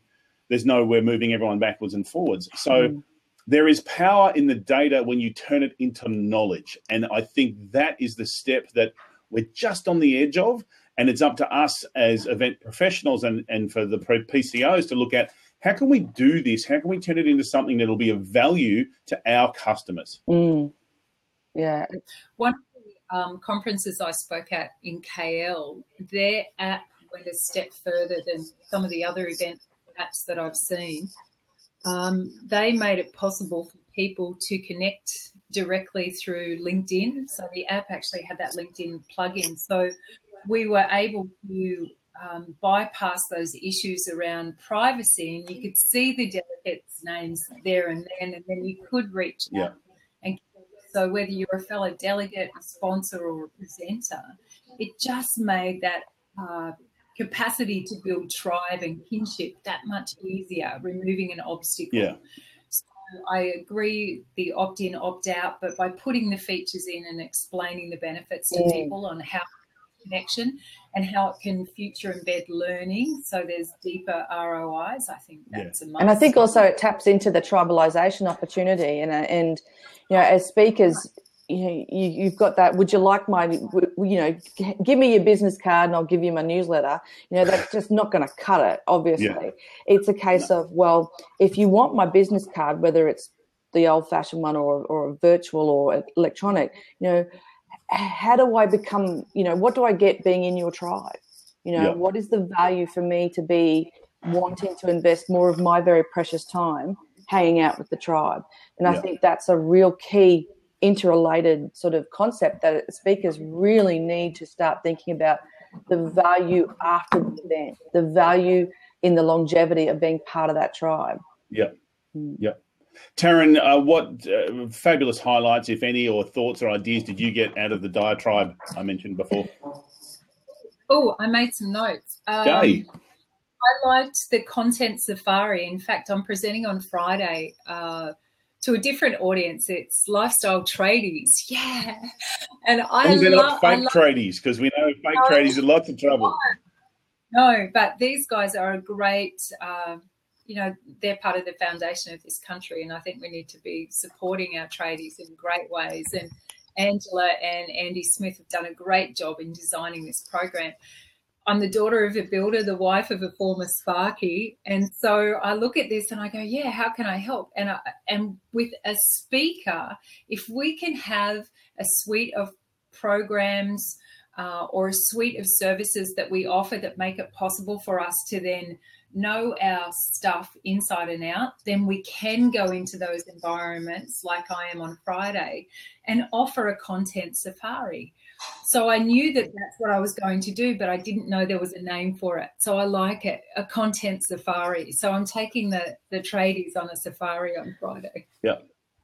there's no we're moving everyone backwards and forwards. So mm there is power in the data when you turn it into knowledge. And I think that is the step that we're just on the edge of. And it's up to us as event professionals and, and for the PCOs to look at how can we do this? How can we turn it into something that'll be of value to our customers? Mm. Yeah. One of the um, conferences I spoke at in KL, their app went a step further than some of the other event apps that I've seen um, they made it possible for people to connect directly through LinkedIn. So the app actually had that LinkedIn plugin. So we were able to um, bypass those issues around privacy, and you could see the delegates' names there and then, and then you could reach yeah. And so whether you're a fellow delegate, a sponsor, or a presenter, it just made that uh, capacity to build tribe and kinship that much easier, removing an obstacle. Yeah. So I agree the opt in, opt out, but by putting the features in and explaining the benefits to mm. people on how connection and how it can future embed learning so there's deeper ROIs. I think that's yeah. a must. And I think also it taps into the tribalization opportunity and and you know as speakers you know, you, you've got that. Would you like my, you know, give me your business card and I'll give you my newsletter. You know, that's just not going to cut it. Obviously, yeah. it's a case of well, if you want my business card, whether it's the old-fashioned one or or virtual or electronic, you know, how do I become? You know, what do I get being in your tribe? You know, yeah. what is the value for me to be wanting to invest more of my very precious time hanging out with the tribe? And yeah. I think that's a real key interrelated sort of concept that speakers really need to start thinking about the value after the event, the value in the longevity of being part of that tribe. Yeah. Yeah. Taryn, uh, what uh, fabulous highlights, if any, or thoughts or ideas did you get out of the diatribe I mentioned before? Oh, I made some notes. Um, Yay. I liked the content safari. In fact, I'm presenting on Friday uh, to a different audience. It's lifestyle tradies. (laughs) Yeah. And I As they're love not fake love- tradies, because we know fake No. tradies are lots of trouble. No, but these guys are a great, um, you know, they're part of the foundation of this country. And I think we need to be supporting our tradies in great ways. And Angela and Andy Smith have done a great job in designing this program. I'm the daughter of a builder, the wife of a former Sparky, and so I look at this and I go, "Yeah, how can I help?" And I, and with a speaker, if we can have a suite of programs uh, or a suite of services that we offer that make it possible for us to then know our stuff inside and out, then we can go into those environments like I am on Friday and offer a content safari. So I knew that that's what I was going to do, but I didn't know there was a name for it. So I like it, a content safari. So I'm taking the the tradies on a safari on Friday. Yeah.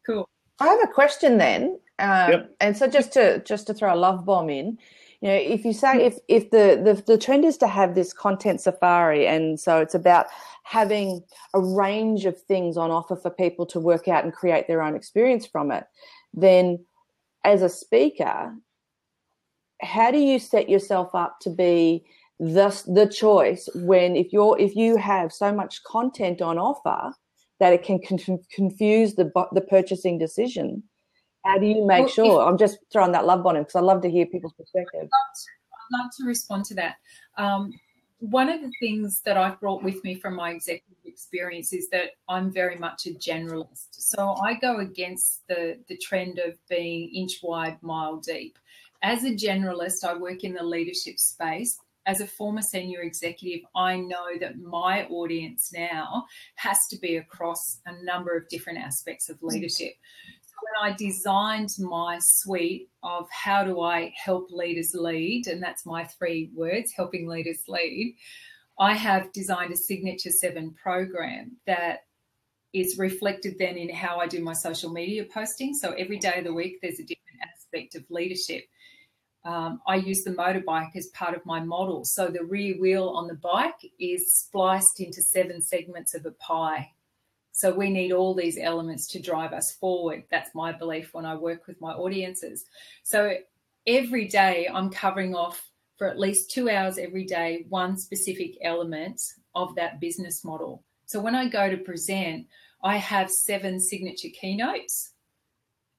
Cool. I have a question then, um, Yep. and so just to just to throw a love bomb in, you know, if you say if if the, the the trend is to have this content safari, and so it's about having a range of things on offer for people to work out and create their own experience from it, then as a speaker, how do you set yourself up to be the the choice when if you're if you have so much content on offer that it can con- confuse the the purchasing decision how do you make Well, if- sure i'm just throwing that love on him because i love to hear people's perspective I'd love to respond to that. Um, one of the things that I've brought with me from my executive experience is that I'm very much a generalist. So I go against the, the trend of being inch wide, mile deep. As a generalist, I work in the leadership space. As a former senior executive, I know that my audience now has to be across a number of different aspects of leadership So when I designed my suite of how do I help leaders lead, and that's my three words helping leaders lead, I have designed a Signature 7 program that is reflected then in how I do my social media posting. So every day of the week, there's a different aspect of leadership. Um, I use the motorbike as part of my model. So the rear wheel on the bike is spliced into seven segments of a pie. So we need all these elements to drive us forward. That's my belief when I work with my audiences. So every day I'm covering off for at least two hours every day one specific element of that business model. So when I go to present, I have seven signature keynotes,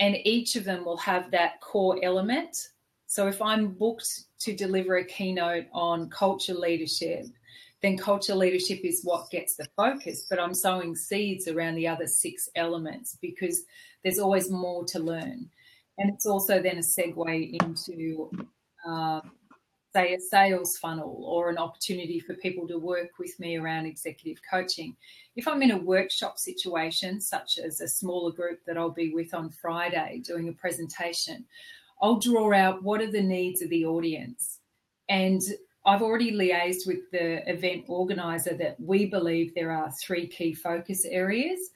and each of them will have that core element. So if I'm booked to deliver a keynote on culture leadership, then culture leadership is what gets the focus. But I'm sowing seeds around the other six elements because there's always more to learn. And it's also then a segue into, uh, say, a sales funnel or an opportunity for people to work with me around executive coaching. If I'm in a workshop situation, such as a smaller group that I'll be with on Friday doing a presentation, I'll draw out what are the needs of the audience. And I've already liaised with the event organizer that we believe there are three key focus areas.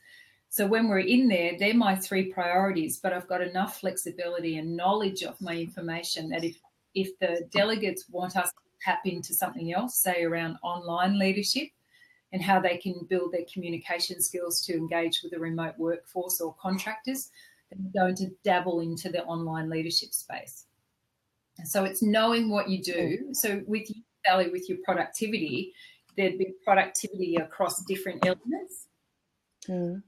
So when we're in there, they're my three priorities, but I've got enough flexibility and knowledge of my information that if if the delegates want us to tap into something else, say around online leadership and how they can build their communication skills to engage with a remote workforce or contractors, then we're going to dabble into the online leadership space. So it's knowing what you do. So with you, Sally, with your productivity, there'd be productivity across different elements. Mm.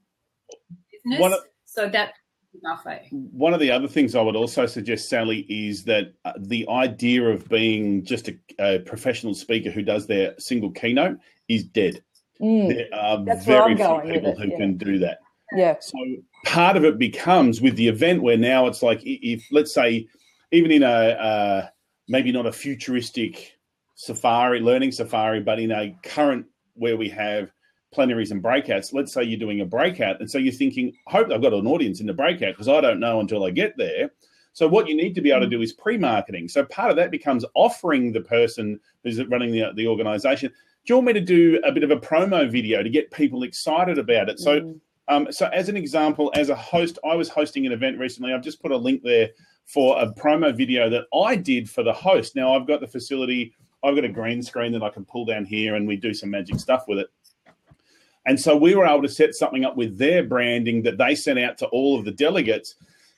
Business. One of- so that buffet. One of the other things I would also suggest, Sally, is that uh, the idea of being just a, a professional speaker who does their single keynote is dead. Mm. There are That's very few people it, who yeah. can do that. yeah So part of it becomes with the event where now it's like if let's say even in a uh, maybe not a futuristic safari learning safari, but in a current where we have plenaries and breakouts. Let's say you're doing a breakout, and so you're thinking, hope I've got an audience in the breakout because I don't know until I get there. So what you need to be able to do is pre-marketing. So part of that becomes offering the person who's running the the organization. Do you want me to do a bit of a promo video to get people excited about it? So Mm. Um, so, as an example, as a host, I was hosting an event recently. I've just put a link there for a promo video that I did for the host. Now, I've got the facility, I've got a green screen that I can pull down here and we do some magic stuff with it. And so we were able to set something up with their branding that they sent out to all of the delegates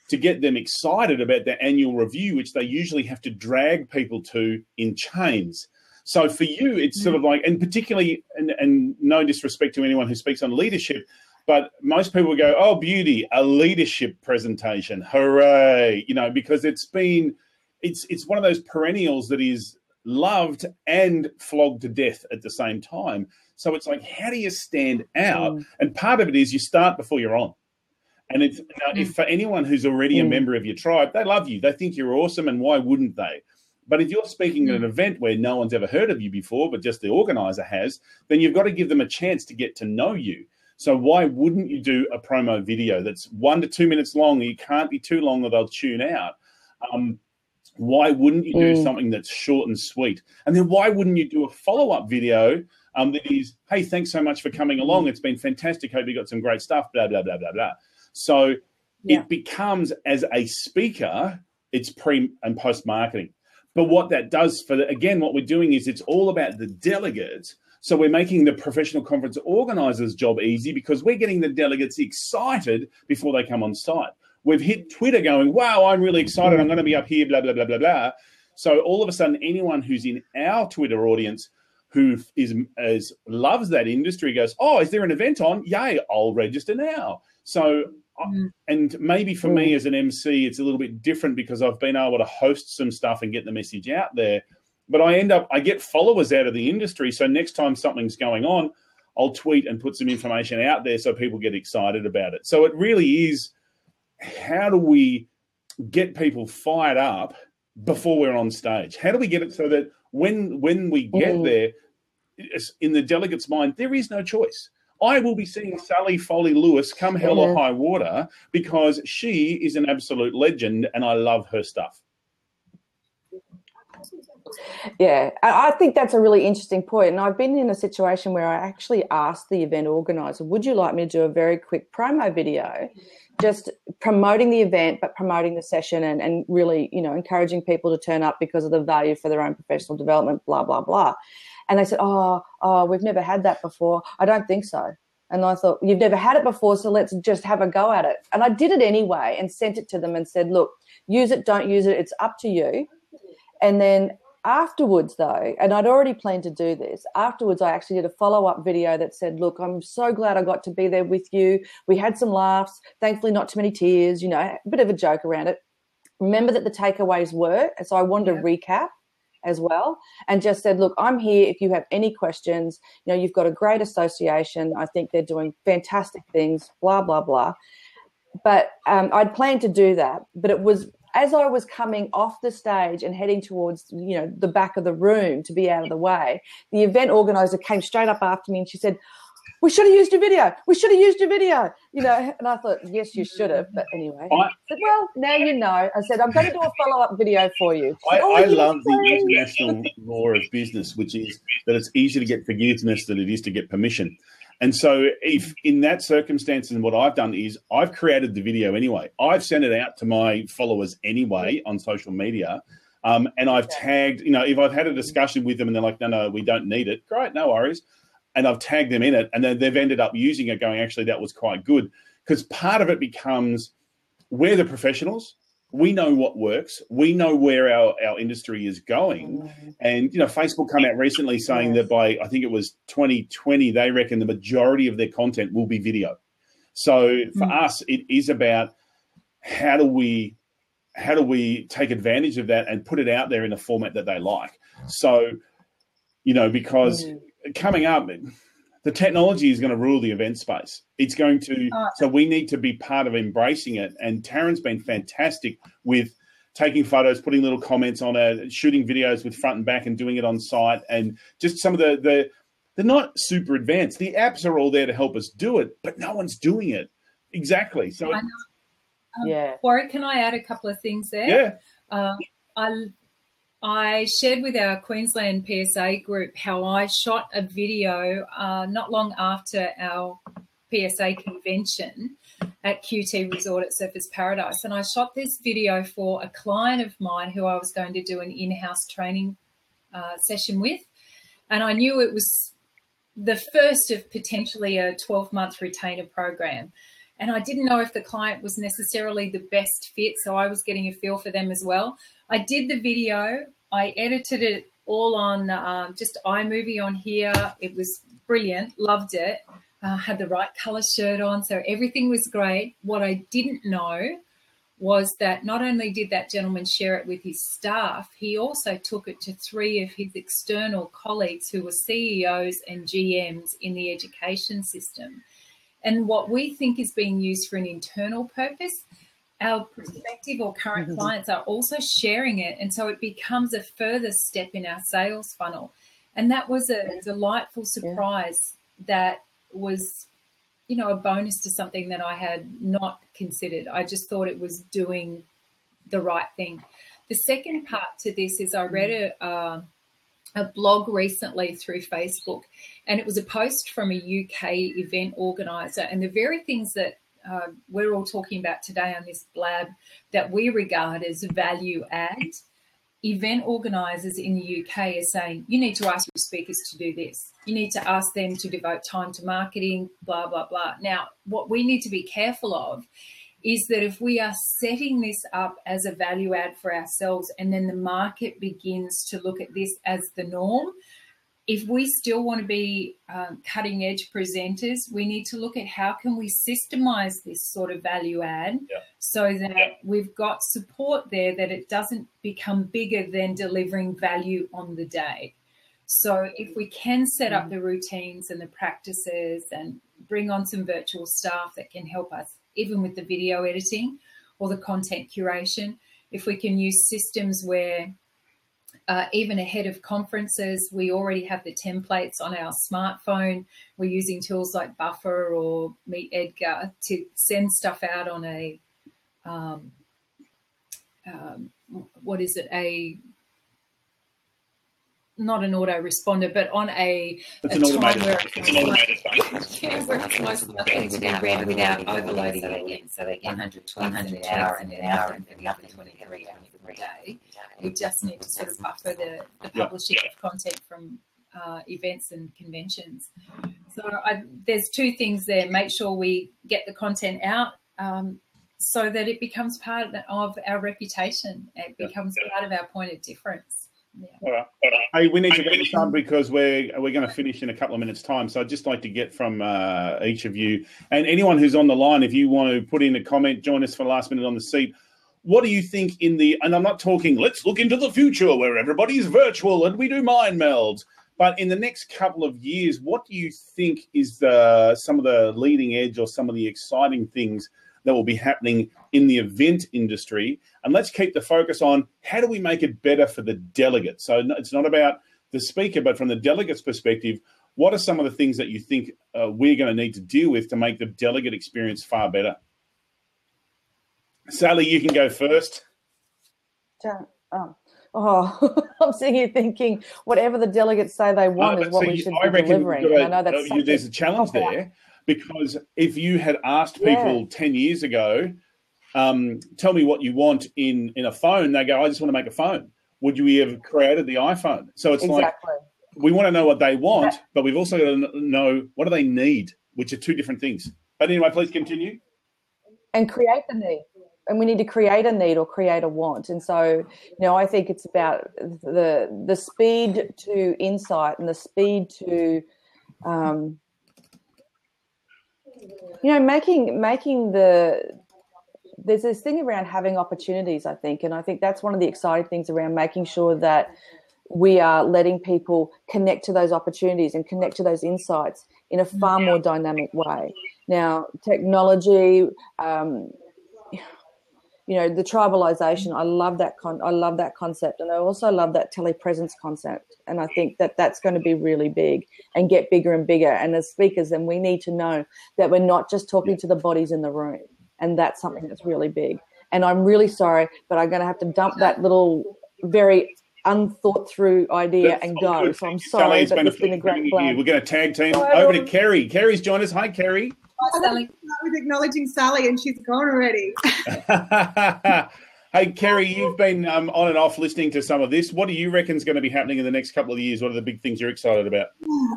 to get them excited about their annual review, which they usually have to drag people to in chains. So for you, it's sort of like, and particularly, and, and no disrespect to anyone who speaks on leadership, but most people go, "Oh, beauty, a leadership presentation, hooray!" You know, because it's been, it's it's one of those perennials that is loved and flogged to death at the same time. So it's like, how do you stand out? Mm. And part of it is you start before you're on. And it's now, if mm. for anyone who's already mm. a member of your tribe, they love you. They think you're awesome, and why wouldn't they? But if you're speaking at an mm. event where no one's ever heard of you before, but just the organizer has, then you've got to give them a chance to get to know you. So why wouldn't you do a promo video that's one to two minutes long? You can't be too long or they'll tune out. Um, why wouldn't you do mm. something that's short and sweet? And then why wouldn't you do a follow up video um, that is, hey, thanks so much for coming along. It's been fantastic. Hope you got some great stuff, blah, blah, blah, blah, blah. So yeah. it becomes, as a speaker, it's pre and post marketing. But what that does for the, again, what we're doing is it's all about the delegates so we're making the professional conference organizers' job easy because we're getting the delegates excited before they come on site. We've hit Twitter going, wow, I'm really excited. I'm going to be up here, blah, blah, blah, blah, blah. So all of a sudden, anyone who's in our Twitter audience who is, is loves that industry goes, oh, is there an event on? Yay, I'll register now. So, mm. and maybe for me as an MC, it's a little bit different because I've been able to host some stuff and get the message out there but I end up I get followers out of the industry. So next time something's going on, I'll tweet and put some information out there so people get excited about it. So it really is how do we get people fired up before we're on stage? How do we get it so that when when we get mm. there, in the delegate's mind, there is no choice. I will be seeing Sally Foley Lewis come hell or high water because she is an absolute legend and I love her stuff. Yeah, I think that's a really interesting point. And I've been in a situation where I actually asked the event organizer, would you like me to do a very quick promo video, just promoting the event, but promoting the session and, and really, you know, encouraging people to turn up because of the value for their own professional development, blah, blah, blah. And they said, oh, oh, we've never had that before. I don't think so. And I thought, you've never had it before, so let's just have a go at it. And I did it anyway and sent it to them and said, look, use it, don't use it, it's up to you. And then afterwards though and i'd already planned to do this afterwards i actually did a follow-up video that said look i'm so glad i got to be there with you. We had some laughs thankfully not too many tears you know a bit of a joke around it. Remember that the takeaways were so i wanted yeah. to recap as well and just said look i'm here if you have any questions. You know you've got a great association. I think they're doing fantastic things blah blah blah. But um, i'd planned to do that but it was as I was coming off the stage and heading towards, you know, the back of the room to be out of the way, the event organizer came straight up after me and she said, we should have used your video. We should have used your video. You know, and I thought, yes, you should have. But anyway, I, said, well, now you know. I said, I'm going to do a follow up video for you. I, oh, I love the international law of business, which is that it's easier to get forgiveness than it is to get permission. And so, if in that circumstance, and what I've done is I've created the video anyway. I've sent it out to my followers anyway on social media. Um, and I've tagged, you know, if I've had a discussion with them and they're like, no, no, we don't need it, great, no worries. And I've tagged them in it, and then they've ended up using it, going, actually, that was quite good. Because part of it becomes we're the professionals, we know what works. We know where our, our industry is going. Mm-hmm. And, you know, Facebook come out recently saying that by, I think it was 2020, they reckon the majority of their content will be video. So for mm. us, it is about how do we how do we take advantage of that and put it out there in a format that they like. So, you know, because mm. coming up, the technology is going to rule the event space. It's going to, uh, so we need to be part of embracing it. And Taryn's been fantastic with taking photos, putting little comments on it, shooting videos with front and back, and doing it on site, and just some of the the they're not super advanced. The apps are all there to help us do it, but no one's doing it exactly. So, um, yeah, Warwick, can I add a couple of things there? Yeah. Uh, I I shared with our Queensland PSA group how I shot a video uh, not long after our PSA convention at QT Resort at Surfers Paradise. And I shot this video for a client of mine who I was going to do an in house training uh, session with. And I knew it was the first of potentially a 12 month retainer program. And I didn't know if the client was necessarily the best fit. So I was getting a feel for them as well. I did the video, I edited it all on um, just iMovie on here. It was brilliant, loved it. Uh, had the right color shirt on, so everything was great. What I didn't know was that not only did that gentleman share it with his staff, he also took it to three of his external colleagues who were CEOs and GMs in the education system. And what we think is being used for an internal purpose, our prospective or current mm-hmm. clients are also sharing it. And so it becomes a further step in our sales funnel. And that was a delightful surprise yeah. that was, you know, a bonus to something that I had not considered. I just thought it was doing the right thing. The second part to this is I read a, uh, a blog recently through Facebook, and it was a post from a UK event organizer. And the very things that uh, we're all talking about today on this blab that we regard as value add, event organisers in the UK are saying you need to ask your speakers to do this. You need to ask them to devote time to marketing, blah, blah, blah. Now, what we need to be careful of is that if we are setting this up as a value add for ourselves and then the market begins to look at this as the norm, if we still want to be um, cutting edge presenters, we need to look at how can we systemize this sort of value add yeah. so that yeah. we've got support there that it doesn't become bigger than delivering value on the day. So if we can set up mm. the routines and the practices and bring on some virtual staff that can help us even with the video editing or the content curation, if we can use systems where uh, even ahead of conferences, we already have the templates on our smartphone. We're using tools like Buffer or Meet Edgar to send stuff out on a um, um, what is it? A not an autoresponder, but on a, it's a an time where it's, automated where it's most likely to be read without overloading it. Again. So they get 120 an hour and an hour and then the other 23 every day. We just need to sort of buffer the, the publishing of content from uh, events and conventions. So I, there's two things there. Make sure we get the content out um, so that it becomes part of our reputation. It becomes part of our point of difference. Yeah. All right. Hey, we need to get this done because we're we're going to finish in a couple of minutes' time. So I'd just like to get from uh, each of you and anyone who's on the line, if you want to put in a comment, join us for the last minute on the seat. What do you think in the? And I'm not talking. Let's look into the future where everybody's virtual and we do mind melds. But in the next couple of years, what do you think is the some of the leading edge or some of the exciting things that will be happening in the event industry. And let's keep the focus on how do we make it better for the delegate. So it's not about the speaker, but from the delegate's perspective, what are some of the things that you think uh, we're going to need to deal with to make the delegate experience far better? Sally, you can go first. Oh, oh (laughs) I'm sitting here thinking whatever the delegates say they want is what we should I be delivering. Gotta, I know that's uh, there's a challenge (laughs) there because if you had asked people yeah. 10 years ago, um, tell me what you want in, in a phone, they go, I just want to make a phone. Would you have created the iPhone? So it's exactly. like we want to know what they want, but we've also got to know what do they need, which are two different things. But anyway, please continue. And create the need. And we need to create a need or create a want. And so, you know, I think it's about the the speed to insight and the speed to um, you know making making the there's this thing around having opportunities i think and i think that's one of the exciting things around making sure that we are letting people connect to those opportunities and connect to those insights in a far more dynamic way. Now technology um, you know the tribalization i love that con i love that concept. And i also love that telepresence concept. And i think that that's going to be really big and get bigger and bigger. And as speakers then we need to know that we're not just talking to the bodies in the room. And that's something that's really big. And i'm really sorry but i'm going to have to dump that little very unthought through idea that's and go. good. so i'm sorry it's but been it's been a great we're going to tag team over to kerry. Kerry's joined us. Hi kerry. Hi Sally. With acknowledging Sally, and she's gone already. (laughs) hey, Kerry, you've been um, on and off listening to some of this. What do you reckon is going to be happening in the next couple of years? What are the big things you're excited about?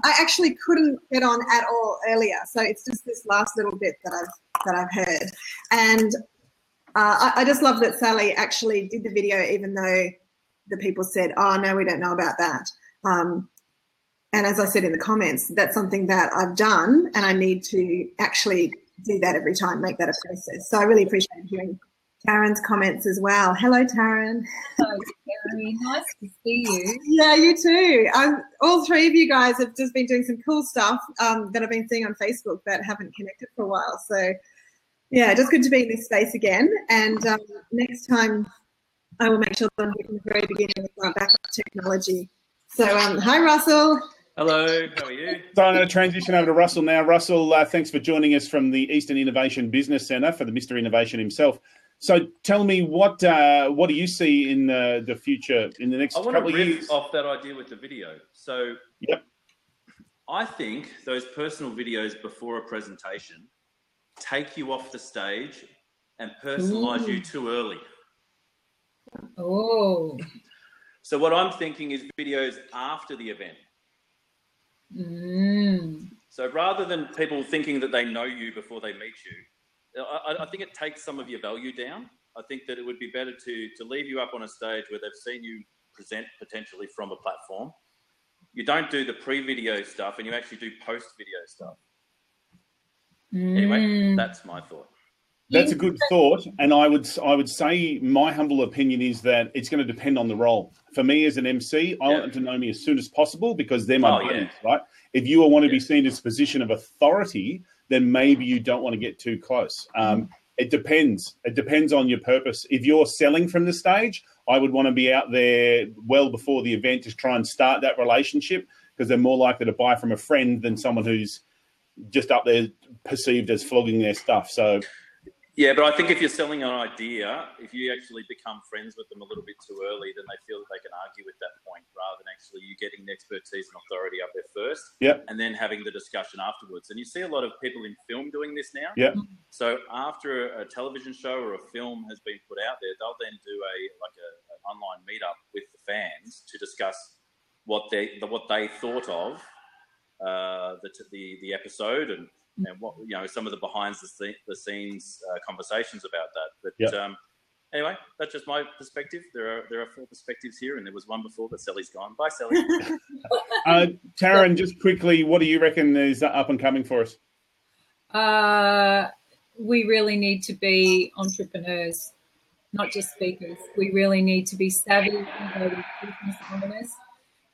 I actually couldn't get on at all earlier, so it's just this last little bit that I've that I've heard, and uh, I, I just love that Sally actually did the video, even though the people said, "Oh no, we don't know about that." Um, and as I said in the comments, that's something that I've done, and I need to actually do that every time, make that a process. So I really appreciate hearing Taryn's comments as well. Hello, Taryn. Hello, Kerry. Nice to see you. Yeah, you too. Um, all three of you guys have just been doing some cool stuff um, that I've been seeing on Facebook that haven't connected for a while. So, yeah, just good to be in this space again. And um, next time, I will make sure that I'm from the very beginning with my backup technology. So, um, hi, Russell. Hello, how are you? So I'm going to transition over to Russell now. Russell, uh, thanks for joining us from the Eastern Innovation Business Centre for the Mr. Innovation himself. So tell me what uh, what do you see in the, the future in the next I want couple to of riff years? off that idea with the video. So, Yep. I think those personal videos before a presentation take you off the stage and personalize you too early. Oh. So, what I'm thinking is videos after the event. Mm. So, rather than people thinking that they know you before they meet you, I, I- think it takes some of your value down. I think that it would be better to to leave you up on a stage where they've seen you present potentially from a platform. You don't do the pre-video stuff, and you actually do post-video stuff. Anyway, Mm. that's my thought. That's a good thought, and I would I would say my humble opinion is that it's going to depend on the role. For me as an MC, I Yeah. want them to know me as soon as possible because they're my Oh, yeah. right? If you want to be seen as a position of authority, then maybe you don't want to get too close. Um, it depends. It depends on your purpose. If you're selling from the stage, I would want to be out there well before the event to try and start that relationship because they're more likely to buy from a friend than someone who's just up there perceived as flogging their stuff. So Yeah, but I think if you're selling an idea, if you actually become friends with them a little bit too early, then they feel that they can argue at that point rather than actually you getting the expertise and authority up there first Yep. and then having the discussion afterwards. And you see a lot of people in film doing this now. Yep. So after a, television show or a film has been put out there, they'll then do a like a, an online meetup with the fans to discuss what they what they thought of uh, the, the the episode and and what you know some of the behind the, sce- the scenes uh, conversations about that. But Yep. um, anyway, that's just my perspective. There are there are four perspectives here, and there was one before, but Sally's gone. Bye, Sally. (laughs) (laughs) Uh, Taryn, just quickly, what do you reckon is up and coming for us? Uh, we really need to be entrepreneurs, not just speakers. We really need to be savvy, innovative business owners.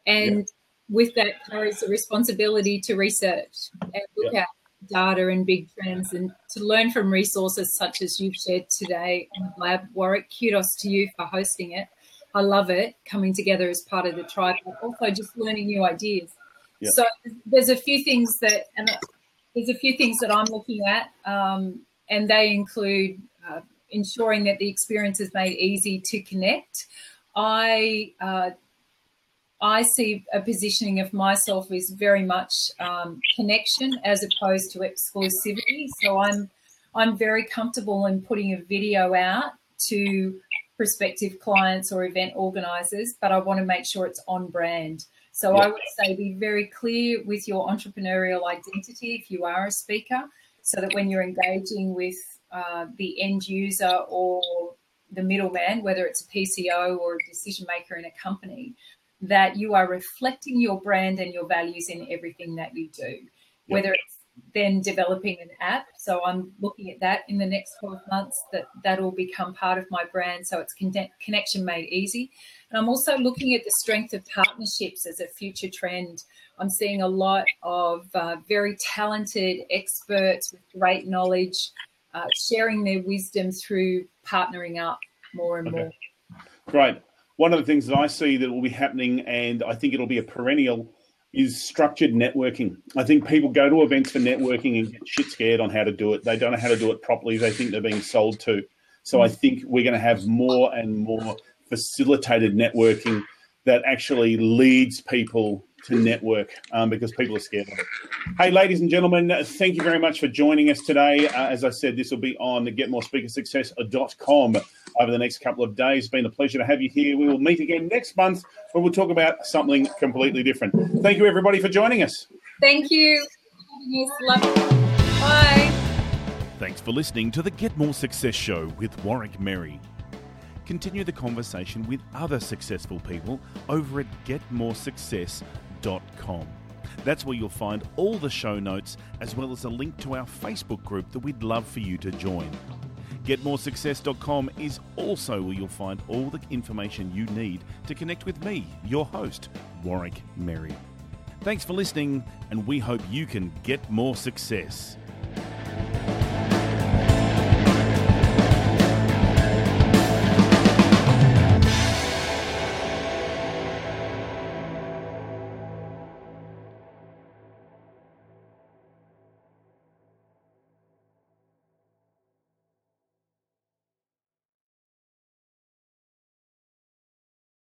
And with that carries the responsibility to research and look at data and big trends and to learn from resources such as you've shared today on the lab. Warwick, kudos to you for hosting it. I love it coming together as part of the tribe, but also just learning new ideas. So there's a few things that, and there's a few things that I'm looking at, um, and they include uh, ensuring that the experience is made easy to connect. I uh, I see a positioning of myself as very much um, connection as opposed to exclusivity. So I'm I'm very comfortable in putting a video out to prospective clients or event organizers, but I want to make sure it's on brand. So I would say be very clear with your entrepreneurial identity if you are a speaker, so that when you're engaging with uh, the end user or the middleman, whether it's a PCO or a decision maker in a company, that you are reflecting your brand and your values in everything that you do. Whether it's then developing an app, so I'm looking at that in the next 12 months, that that'll become part of my brand, so it's conne- connection made easy. And I'm also looking at the strength of partnerships as a future trend. I'm seeing a lot of uh, very talented experts with great knowledge uh, sharing their wisdom through partnering up more and Okay. more. Great. One of the things that I see that will be happening, and I think it'll be a perennial, is structured networking. I think people go to events for networking and get shit scared on how to do it. They don't know how to do it properly. They think they're being sold to. So I think we're going to have more and more facilitated networking that actually leads people to network um, because people are scared of it. Hey, ladies and gentlemen, thank you very much for joining us today. Uh, as I said, this will be on the getmorespeakersuccess.com over the next couple of days. It's been a pleasure to have you here. We will meet again next month where we'll talk about something completely different. Thank you, everybody, for joining us. Thank you. Love Bye. Thanks for listening to the Get More Success Show with Warwick Merry. Continue the conversation with other successful people over at getmoresuccess.com. That's where you'll find all the show notes as well as a link to our Facebook group that we'd love for you to join. GetMoreSuccess.com is also where you'll find all the information you need to connect with me, your host, Warwick Merry. Thanks for listening, and we hope you can get more success.